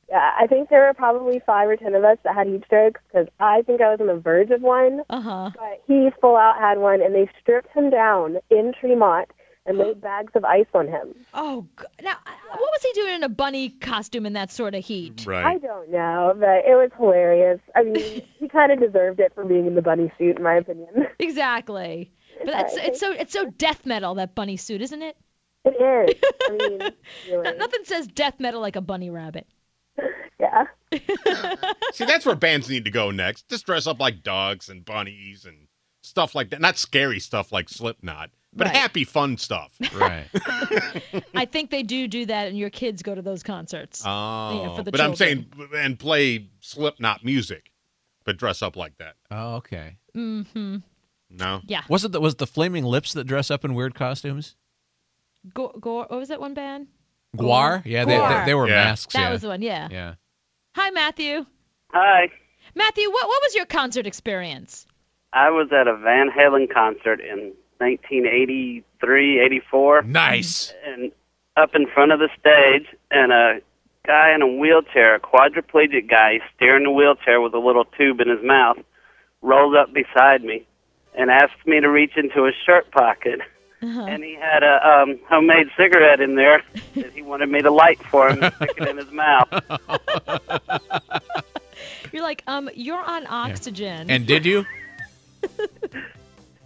yeah, I think there were probably five or ten of us that had heat strokes because I think I was on the verge of one. Uh huh. But he full out had one, and they stripped him down in Tremont and laid bags of ice on him. Oh, g- now uh, what was he doing in a bunny costume in that sort of heat? I don't know, but it was hilarious. I mean, he kind of deserved it for being in the bunny suit, in my opinion. Exactly. But that's, it's so it's so death metal that bunny suit, isn't it? It is. I mean, really. Nothing says death metal like a bunny rabbit. Yeah. See, that's where bands need to go next. Just dress up like dogs and bunnies and stuff like that. Not scary stuff like Slipknot, but Right. happy, fun stuff. Right. I think they do do that, and your kids go to those concerts. Oh, Yeah, for the but I'm saying and play Slipknot music, but dress up like that. Oh, okay. Mm-hmm. No. Yeah. Was it the, was the Flaming Lips that dress up in weird costumes? Go, go, what was that one band? Gwar? Yeah, they, they, they were Yeah. masks. That yeah. was the one, yeah. Yeah. Hi, Matthew. Hi. Matthew, what what was your concert experience? I was at a Van Halen concert in 1983, 84. Nice. And up in front of the stage, and a guy in a wheelchair, a quadriplegic guy, he's steering the wheelchair with a little tube in his mouth, rolled up beside me and asked me to reach into his shirt pocket. Uh-huh. And he had a um, homemade cigarette in there that he wanted me to light for him and stick it in his mouth. You're like, um, you're on oxygen. And did you?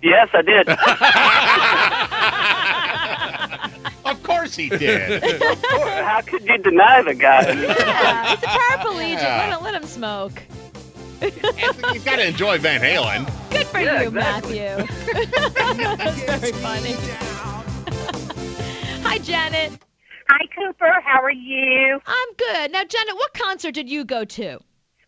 Yes, I did. Of course he did. How could you deny the guy? yeah, he's a paraplegic. Yeah. Let, him, let him smoke. Anthony, you've got to enjoy Van Halen. Good for Yeah, you, exactly. Matthew. That's very funny. Hi, Janet. Hi, Cooper. How are you? I'm good. Now, Janet, what concert did you go to?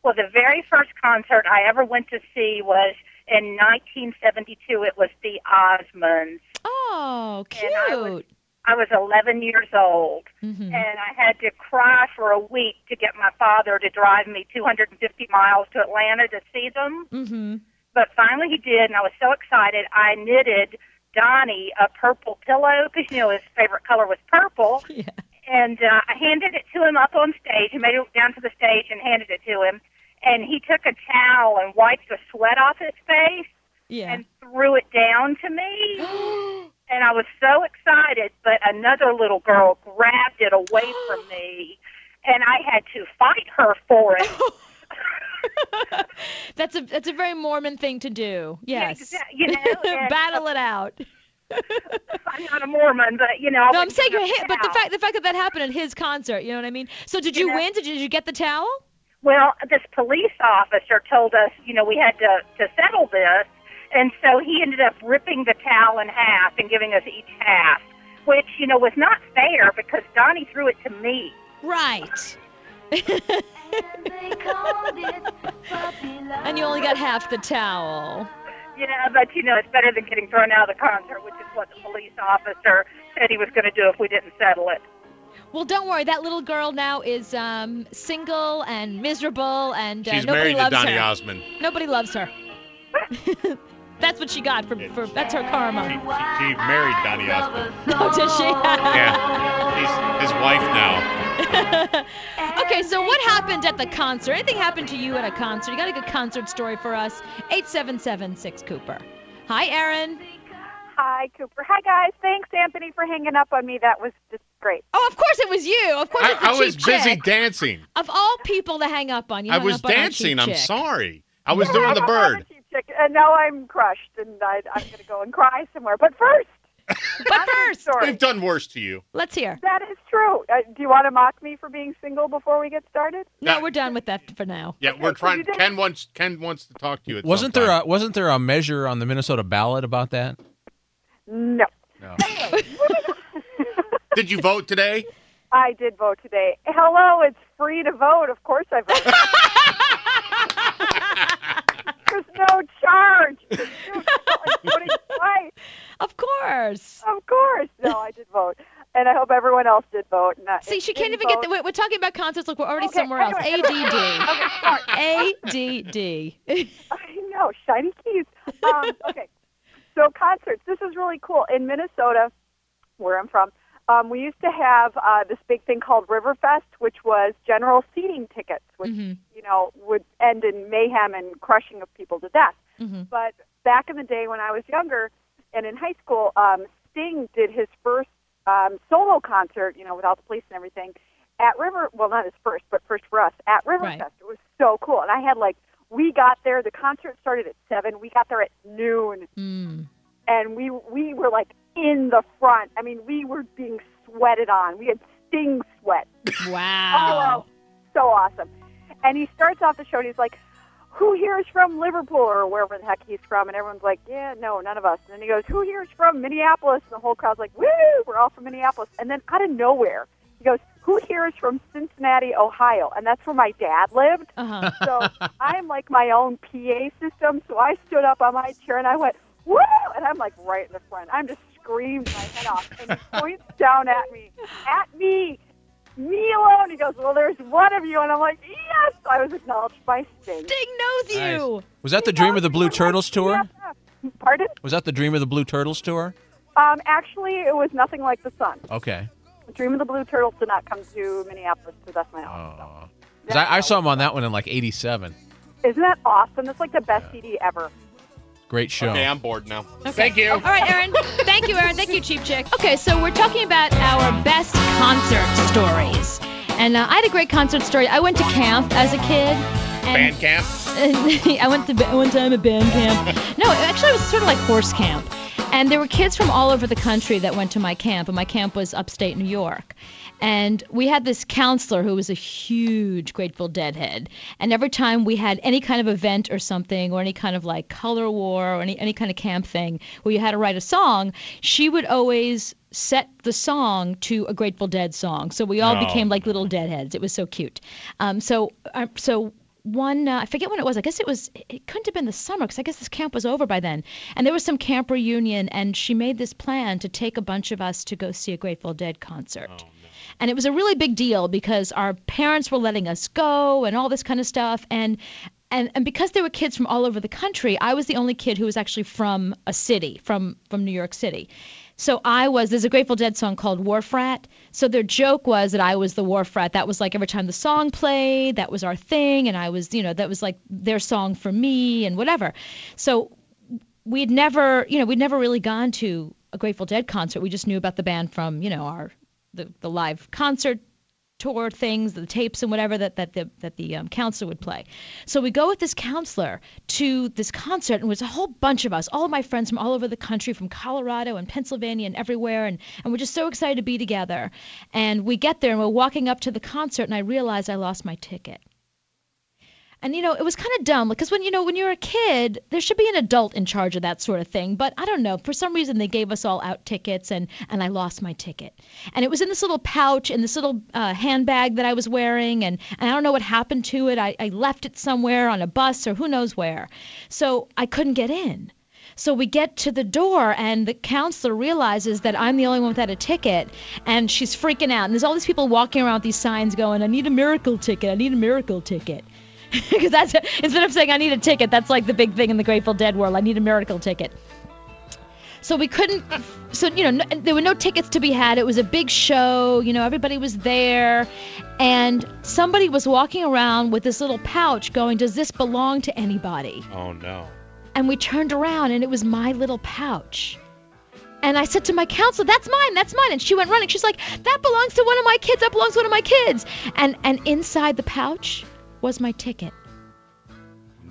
Well, the very first concert I ever went to see was in 1972. It was the Osmonds. Oh, cute. And I was, I was 11 years old, Mhm. and I had to cry for a week to get my father to drive me 250 miles to Atlanta to see them. Mm-hmm. But finally he did, and I was so excited. I knitted Donny a purple pillow because you know his favorite color was purple. Yeah. And uh, I handed it to him up on stage. I made it down to the stage and handed it to him. And he took a towel and wiped the sweat off his face Yeah. and threw it down to me. and I was so excited, but another little girl grabbed it away from me, and I had to fight her for it. That's a that's a very Mormon thing to do. Yes. exa- you know, Battle it out. I'm not a Mormon, but you know. No, I'm saying a hit, but the fact the fact that that happened at his concert, you know what I mean? So did you You know- win? Did you, did you get the towel? Well, this police officer told us, you know, we had to to settle this, and so he ended up ripping the towel in half and giving us each half, which you know was not fair because Donny threw it to me. Right. and you only got half the towel. Yeah, but you know, it's better than getting thrown out of the concert, which is what the police officer said he was going to do if we didn't settle it. Well, don't worry. That little girl now is um, single and miserable, and uh, She's nobody married to loves Donny her. Osmond. Nobody loves her. that's what she got for, for that's her karma. She married Donny Osmond. Oh, does she? Yeah. He's his wife now. okay, so what happened at the concert? Anything happened to you at a concert? You got a good concert story for us? 8776 Cooper. Hi, Aaron. Hi, Cooper. Hi, guys. Thanks, Anthony, for hanging up on me. That was just great. Oh, of course it was you. Of course I, it's the I was cheap busy chick. dancing. Of all people to hang up on, you I was up on our dancing. I'm chick. sorry. I was Yeah, doing I the don't a bird. cheap chick, and now I'm crushed, and I, I'm going to go and cry somewhere. But first, but first, story. We've done worse to you. Let's hear. That is true. Uh, do you want to mock me for being single before we get started? No, we're done with that for now. Yeah, we're trying. Ken wants Ken wants to talk to you. At Wasn't there a wasn't there a measure on the Minnesota ballot about that? No. No. Did you vote today? I did vote today. Hello, it's free to vote. Of course I voted. There's no charge. There's no charge. Voting twice. Of course. Of course. No, I did vote. And I hope everyone else did vote. And I- See, she can't you even get. The, we're, we're talking about concerts. Look, we're already Okay, somewhere else. anyway, ADD. ADD. I know, shiny keys. Um, okay, so concerts. This is really cool. In Minnesota, where I'm from, um, we used to have uh, this big thing called Riverfest, which was general seating tickets, which Mm-hmm. you know would end in mayhem and crushing of people to death. Mm-hmm. But back in the day when I was younger and in high school, um, Sting did his first um, solo concert, you know, without the police and everything, at River. Well, not his first, but first for us at Riverfest. Right. It was so cool, and I had like we got there. The concert started at seven. We got there at noon, Mm. and we we were like in the front. I mean, we were being sweated on. We had Sting sweat. Wow. Oh, so awesome. And he starts off the show and he's like, Who here is from Liverpool or wherever the heck he's from? And everyone's like, Yeah, no, none of us. And then he goes, Who here is from Minneapolis? And the whole crowd's like, Woo, we're all from Minneapolis. And then out of nowhere, he goes, Who here is from Cincinnati, Ohio? And that's where my dad lived. Uh-huh. So I'm like my own PA system. So I stood up on my chair and I went, Woo! And I'm like right in the front. I'm just screamed my head off. And he points down at me, at me, me alone. He goes, Well, there's one of you. And I'm like, Yes. I was acknowledged by Sting. Sting knows you. Was that the Dream of the Blue Turtles tour? Pardon? Was that the Dream of the Blue Turtles tour? Um, actually, it was nothing like the sun. Okay. Dream of the Blue Turtles did not come to Minneapolis to that's my own. 'Cause I, I saw him on that one in like '87. Isn't that awesome? That's like the best CD ever. Great show. Okay, I'm bored now. Okay. Thank you. All right, Aaron. Thank you, Aaron. Thank you, Cheap Chick. Okay, so we're talking about our best concert stories. And uh, I had a great concert story. I went to camp as a kid. And Band camp. I went to one time at band camp. No, actually, it was sort of like horse camp. And there were kids from all over the country that went to my camp, and my camp was upstate New York. And we had this counselor who was a huge Grateful Dead head. And every time we had any kind of event or something, or any kind of like color war, or any, any kind of camp thing where you had to write a song, she would always set the song to a Grateful Dead song. So we all Oh. became like little deadheads. It was so cute. Um, so, uh, so one uh, I forget when it was. I guess it was. It couldn't have been the summer because I guess this camp was over by then. And there was some camp reunion, and she made this plan to take a bunch of us to go see a Grateful Dead concert. And it was a really big deal because our parents were letting us go and all this kind of stuff. And and and because there were kids from all over the country, I was the only kid who was actually from a city, from from New York City. So I was. There's a Grateful Dead song called Wharf Rat. So their joke was that I was the Wharf Rat. That was like every time the song played, that was our thing, and I was, you know, that was like their song for me and whatever. So we'd never, you know, we'd never really gone to a Grateful Dead concert. We just knew about the band from, you know, our the the live concert tour things, the tapes and whatever that that the that the um, counselor would play. So we go with this counselor to this concert, and it was a whole bunch of us, all of my friends from all over the country, from Colorado and Pennsylvania and everywhere, and and we're just so excited to be together. And we get there, and we're walking up to the concert, and I realized I lost my ticket. And you know, it was kind of dumb because when you know when you're a kid, there should be an adult in charge of that sort of thing. But I don't know, for some reason they gave us all out tickets, and and I lost my ticket. And it was in this little pouch in this little uh, handbag that I was wearing, and and I don't know what happened to it. I, I left it somewhere on a bus or who knows where. So I couldn't get in. So we get to the door, and the counselor realizes that I'm the only one without a ticket, and she's freaking out. And there's all these people walking around with these signs going, I need a miracle ticket, I need a miracle ticket. Because that's instead of saying I need a ticket, that's like the big thing in the Grateful Dead world. I need a miracle ticket. So we couldn't. So you know, no, there were no tickets to be had. It was a big show. You know, everybody was there, and somebody was walking around with this little pouch, going, "Does this belong to anybody?" Oh no. And we turned around, and it was my little pouch. And I said to my counselor, "That's mine. That's mine." And she went running. She's like, "That belongs to one of my kids. That belongs to one of my kids." And and inside the pouch was my ticket.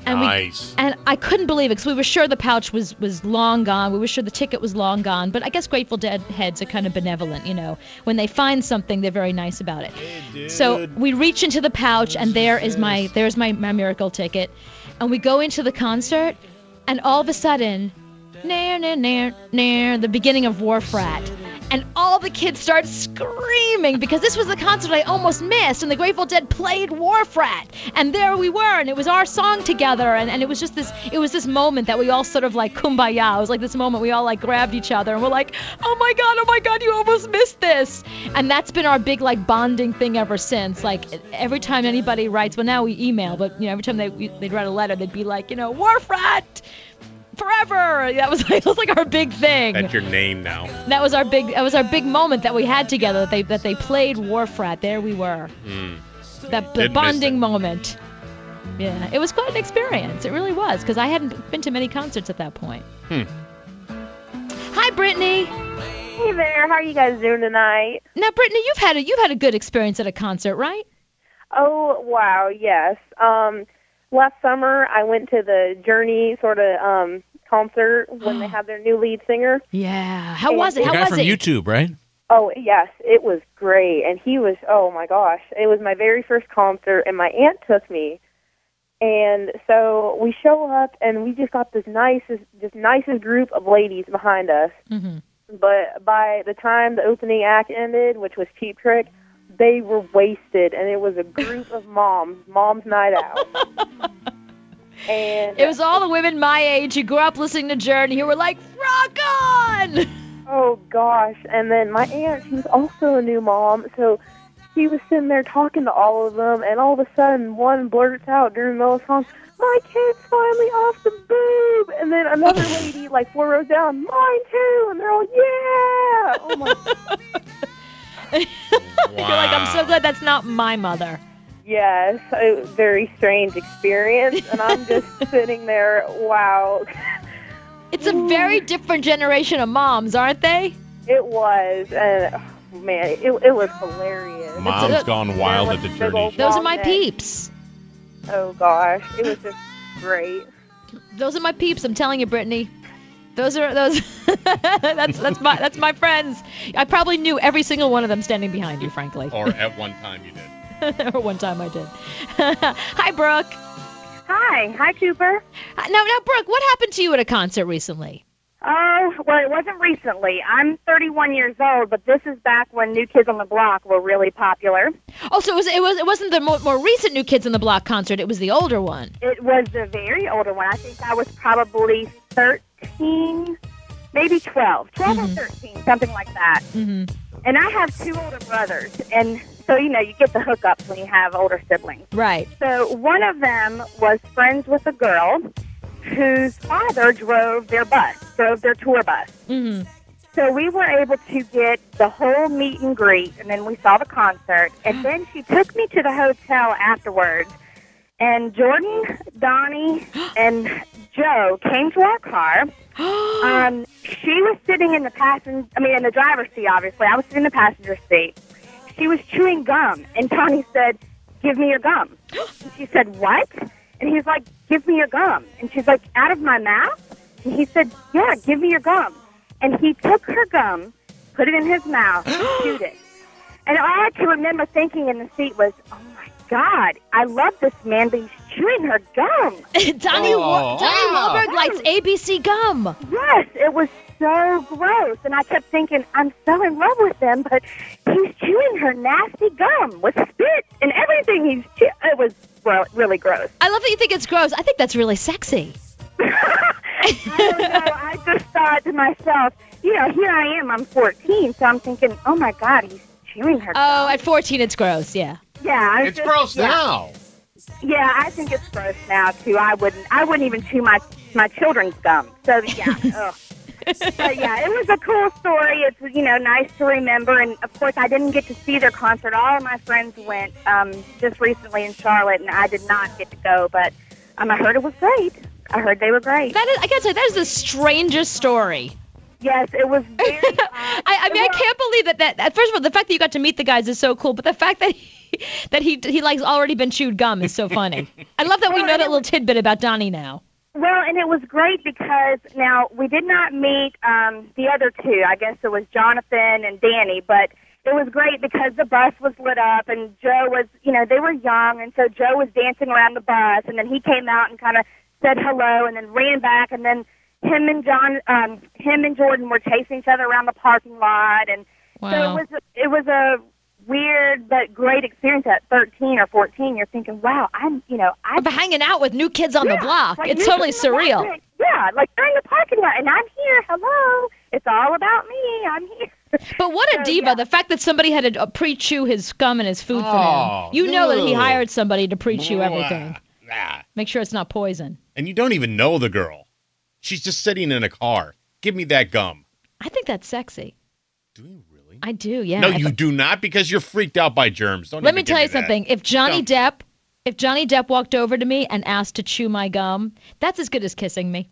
And Nice. We, and I couldn't believe it because we were sure the pouch was was long gone. We were sure the ticket was long gone. But I guess Grateful Dead heads are kind of benevolent, you know. When they find something, they're very nice about it. so we reach into the pouch, and there is my there's my, my miracle ticket, and we go into the concert, and all of a sudden, near near near near the beginning of Wharf Rat. And all the kids start screaming because this was the concert I almost missed, and the Grateful Dead played Wharf Rat, and there we were, and it was our song together, and, and it was just this, it was this moment that we all sort of like kumbaya. It was like this moment we all like grabbed each other, and we're like, oh my god, oh my god, you almost missed this, and that's been our big like bonding thing ever since. Like every time anybody writes, well now we email, but you know every time they they'd write a letter, they'd be like, you know, Wharf Rat forever. That was like, that was like our big thing. That's your name now. That was our big that was our big moment that we had together that they that they played Wharf Rat. There we were. Mm. That the bonding moment. Yeah, it was quite an experience. It really was because I hadn't been to many concerts at that point. Hmm. Hi, Brittany. Hey there, how are you guys doing tonight? Now, Brittany, you've had a you've had a good experience at a concert, right? Oh wow, yes. Um, last summer I went to the Journey sort of um concert when they had their new lead singer. Yeah. How was it? The How guy was from it? YouTube, right? Oh yes, it was great, and he was. Oh my gosh, it was my very first concert, and my aunt took me, and so we show up, and we just got this nicest, just nicest group of ladies behind us. Mm-hmm. But by the time the opening act ended, which was Cheap Trick, they were wasted, and it was a group of moms, moms night out. and It was all the women my age who grew up listening to Journey who were like, "Rock on!" Oh gosh! And then my aunt, she was also a new mom, so she was sitting there talking to all of them, and all of a sudden, one blurts out during the middle of the song, "My kid's finally off the boob," and then another lady, like four rows down, "Mine too," and they're all, "Yeah!" Oh my! You're like, I'm so glad that's not my mother. Yes, a very strange experience, and I'm just sitting there. Wow, It's a very different generation of moms, aren't they? it was, and oh, man, it, it was hilarious. Mom's gone wild at the Big old journey. Those are my neck. peeps. Oh gosh, it was just great. Those are my peeps. I'm telling you, Brittany. Those are those. that's that's my that's my friends. I probably knew every single one of them standing behind you, frankly. Or at one time you did. or one time I did. Hi, Brooke. Hi, hi, Cooper. Uh, now, now, Brooke, what happened to you at a concert recently? Oh, well, it wasn't recently. I'm 31 years old, but this is back when New Kids on the Block were really popular. Oh, so it was it was it wasn't the more, more recent New Kids on the Block concert. It was the older one. It was the very older one. I think I was probably 13, maybe 12, 12 or 13, something like that. Mm-hmm. And I have two older brothers, and so you know you get the hookups when you have older siblings. Right. So one of them was friends with a girl whose father drove their bus, drove their tour bus. Mm-hmm. So we were able to get the whole meet and greet, and then we saw the concert. And then she took me to the hotel afterwards. And Jordan, Donnie, and Joe came to our car. um, she was sitting in the passenger, I mean, in the driver's seat, obviously. I was sitting in the passenger seat. She was chewing gum, and Tony said, "Give me your gum." And she said, "What?" And he's like, "Give me your gum." And she's like, "Out of my mouth?" And he said, "Yeah, give me your gum." And he took her gum, put it in his mouth, and chewed it. And all I can remember thinking in the seat was, "Oh my God, I love this man, but he's chewing her gum." Donnie, Wa- Oh, Donnie wow. Wahlberg likes ABC gum. Yes, it was so gross, and I kept thinking, I'm so in love with him, but he's chewing her nasty gum with spit and everything. He's chew- it was well, really gross. I love that you think it's gross. I think that's really sexy. I don't know. I just thought to myself, you know, here I am. I'm 14, so I'm thinking, oh my God, he's chewing her. Oh, at 14, it's gross. Yeah. Yeah, I It's just- gross yeah. now. Yeah, I think it's gross now too. I wouldn't. I wouldn't even chew my my children's gum. So yeah. ugh. but yeah, it was a cool story. It's you know nice to remember, and of course I didn't get to see their concert. All of my friends went um, just recently in Charlotte, and I did not get to go. But um, I heard it was great. I heard they were great. That is, I gotta say, that is the strangest story. Yes, it was very. I, I mean, I can't believe that, that. that- First of all, the fact that you got to meet the guys is so cool, but the fact that he, that he he likes already been chewed gum is so funny. I love that we know that little tidbit about Donnie now. Well, and it was great because now we did not meet um, the other two. I guess it was Jonathan and Danny, but it was great because the bus was lit up and Joe was, you know, they were young, and so Joe was dancing around the bus, and then he came out and kind of said hello, and then ran back, and then him and John, um, him and Jordan were chasing each other around the parking lot, and so it was it was a weird but great experience at 13 or 14. You're thinking, wow, I'm, you know, I'm hanging out with new kids on the block, like it's totally Kids Block, surreal. Yeah, like they're in the parking lot, and I'm here. Hello, it's all about me. I'm here. But what a So, diva! yeah. The fact that somebody had to uh, pre-chew his gum and his food Oh, for him. You know that he hired somebody to pre-chew Nah. everything. Nah. Make sure it's not poison. And you don't even know the girl. She's just sitting in a car. Give me that gum. I think that's sexy. Do you really? I do. Yeah. no, you do not because you're freaked out by germs. Don't Let even me tell you that. something. If Johnny Don't. Depp, if Johnny Depp walked over to me and asked to chew my gum, that's as good as kissing me.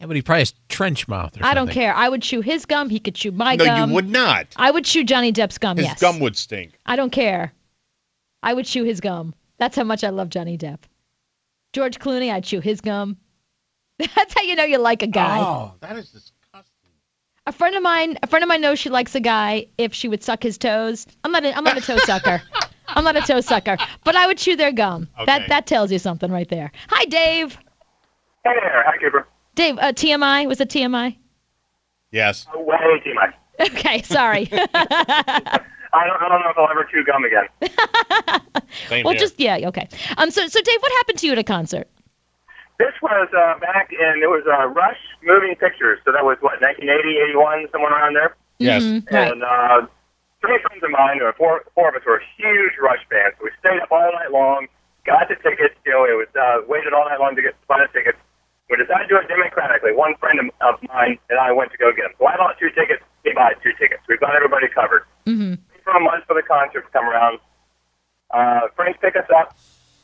Yeah, but he probably has trench mouth or I don't care. I would chew his gum. He could chew my No, gum. No, you would not. I would chew Johnny Depp's gum. His yes. gum would stink. I don't care. I would chew his gum. That's how much I love Johnny Depp. George Clooney, I'd chew his gum. That's how you know you like a guy. Oh, that is disgusting. A friend of mine, a friend of mine knows she likes a guy if she would suck his toes. I'm not, a, I'm not a toe sucker. I'm not a toe sucker, but I would chew their gum. That Okay. that tells you something right there. Hi, Dave. Hey there, hi Cooper. Dave, uh, TMI was it TMI? Yes. Oh, well, hey, T-Mike. Okay, sorry. I don't, I don't know if I'll ever chew gum again. Same well, here. just yeah, okay. Um, so so Dave, what happened to you at a concert? This was uh, back in, it was uh, Rush Moving Pictures. So that was, what, 1980, 81, somewhere around there? Yes. Mhm. And uh, three friends of mine, or four, four of us, were huge Rush fans. So we stayed up all night long, got the tickets. You know, it was uh, waited all night long to get to buy the tickets. We decided to do it democratically. One friend of- of mine and I went to go get them. So I bought two tickets. He bought two tickets. We got everybody covered. Mm-hmm. We for a month for the concert to come around. Uh, friends pick us up.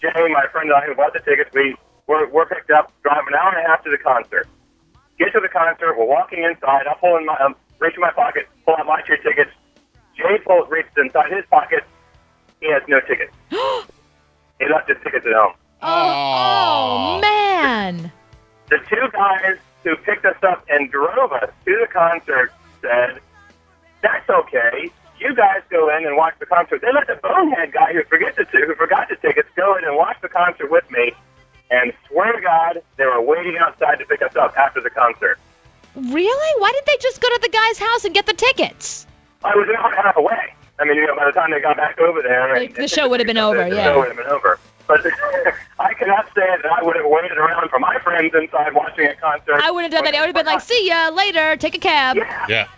Jay, my friend and I, who bought the tickets, we we're, we're picked up, drive an hour and a half to the concert. Get to the concert, we're walking inside. I'm pulling my, I'm reaching my pocket, pull out my two tickets. Jay pulls, reaches inside his pocket. He has no tickets. he left his tickets at home. Oh, oh man. The two guys who picked us up and drove us to the concert said, "That's okay. You guys go in and watch the concert." They let the bonehead guy who forget the who forgot the tickets go in and watch the concert with me. And swear to God, they were waiting outside to pick us up after the concert. Really? Why didn't they just go to the guy's house and get the tickets? I was an hour and a half away. I mean, you know, by the time they got back over there, Like, the show would have been over, the yeah. show would have been over. But I cannot say that I would have waited around for my friends inside watching a concert. I wouldn't have done that. I would have been like, see ya later. Take a cab. Yeah.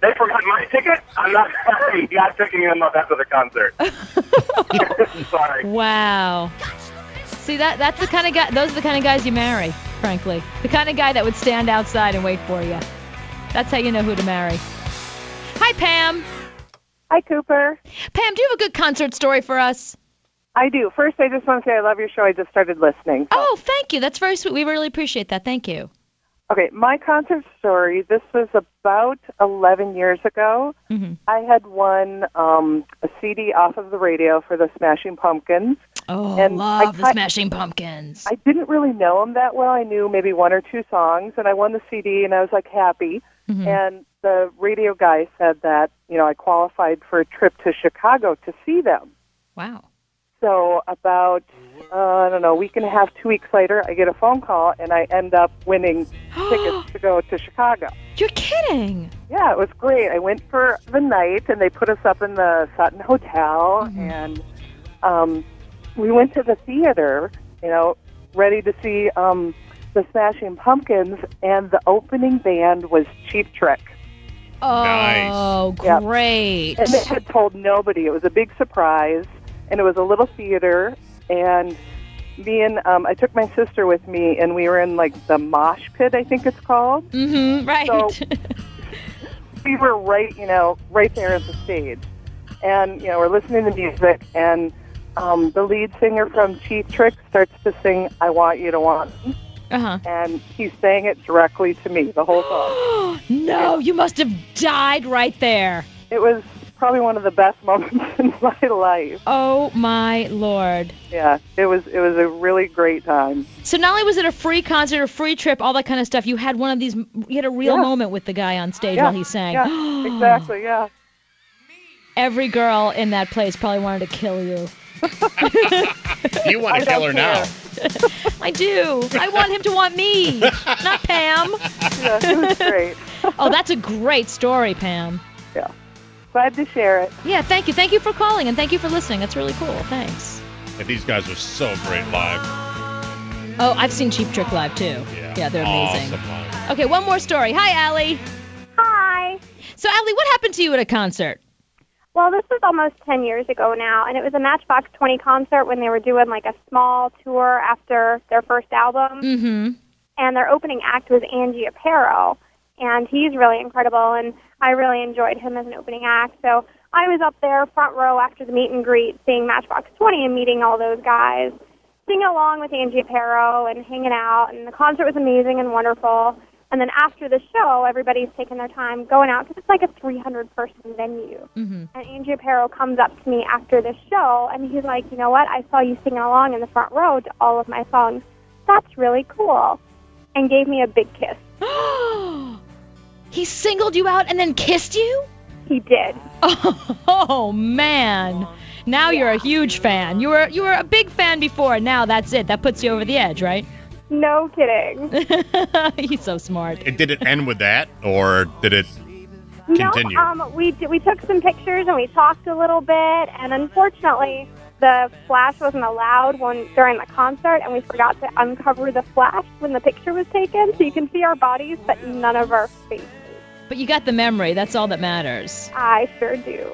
They forgot my ticket. I'm not sorry. Not picking them up after the concert. sorry. Wow. See that that's the kind of guy those are the kind of guys you marry, frankly. The kind of guy that would stand outside and wait for you. That's how you know who to marry. Hi Pam. Hi, Cooper. Pam, do you have a good concert story for us? I do. First, I just want to say I love your show. I just started listening. Oh, thank you. That's very sweet. We really appreciate that. Thank you. Okay, my concert story. This was about 11 years ago. Mhm. I had won um, a CD off of the radio for the Smashing Pumpkins. Oh, And I love the Smashing Pumpkins. I didn't really know them that well. I knew maybe one or two songs, and I won the CD, and I was like happy. Mhm. And the radio guy said that you know I qualified for a trip to Chicago to see them. Wow. So about uh, I don't know, a week and a half, two weeks later, I get a phone call, and I end up winning tickets to go to Chicago. You're kidding. Yeah, it was great. I went for the night, and they put us up in the Sutton Hotel, and um, we went to the theater. You know, ready to see um, the Smashing Pumpkins, and the opening band was Cheap Trick. Oh, Yep. great. And they had told nobody. It was a big surprise, and it was a little theater. And me and um, I took my sister with me, and we were in like the mosh pit, I think it's called. Mm-hmm. Right. So we were right, you know, right there at the stage, and you know, we're listening to music, and um, the lead singer from Cheap Trick starts to sing "I Want You to Want," Me," Uh-huh. and he's saying it directly to me the whole song. no, you must have died right there. It was probably one of the best moments in my life. Oh my lord. Yeah, it was it was a really great time. So not only was it a free concert, a free trip, all that kind of stuff, you had one of these you had a real Yeah. moment with the guy on stage Yeah, while he sang. Yeah, exactly. Yeah. Every girl in that place probably wanted to kill you. You want I to kill don't her now. I do. I want him to want me, not Pam. Yeah, it was great. oh, that's a great story, Pam. Yeah. Glad to share it. Yeah, thank you. Thank you for calling and thank you for listening. That's really cool. Thanks. And these guys are so great live. Oh, I've seen Cheap Trick live too. Yeah, they're amazing. Awesome live. Okay, one more story. Hi, Allie. Hi. So, Allie, what happened to you at a concert? Well, this was almost 10 years ago now, and it was a Matchbox 20 concert when they were doing like a small tour after their first album. Mm-hmm. And their opening act was Angie Aparo, and he's really incredible, and I really enjoyed him as an opening act. So I was up there front row after the meet and greet, seeing Matchbox 20 and meeting all those guys, singing along with Angie Aparo and hanging out, and the concert was amazing and wonderful. And then after the show, everybody's taking their time going out because it's like a 300 person venue. Mm-hmm. And Angie Aparo comes up to me after the show, and he's like, "You know what? I saw you singing along in the front row to all of my songs. That's really cool," and gave me a big kiss. He singled you out and then kissed you? He did. Oh, man. Now you're a huge fan. You were you were a big fan before. Now that's it. That puts you over the edge, right? No kidding. He's so smart. And did it end with that, or did it continue? No, um, we d- we took some pictures and we talked a little bit, and unfortunately, the flash wasn't allowed when during the concert, and we forgot to uncover the flash when the picture was taken, so you can see our bodies, but none of our faces. But you got the memory. That's all that matters. I sure do.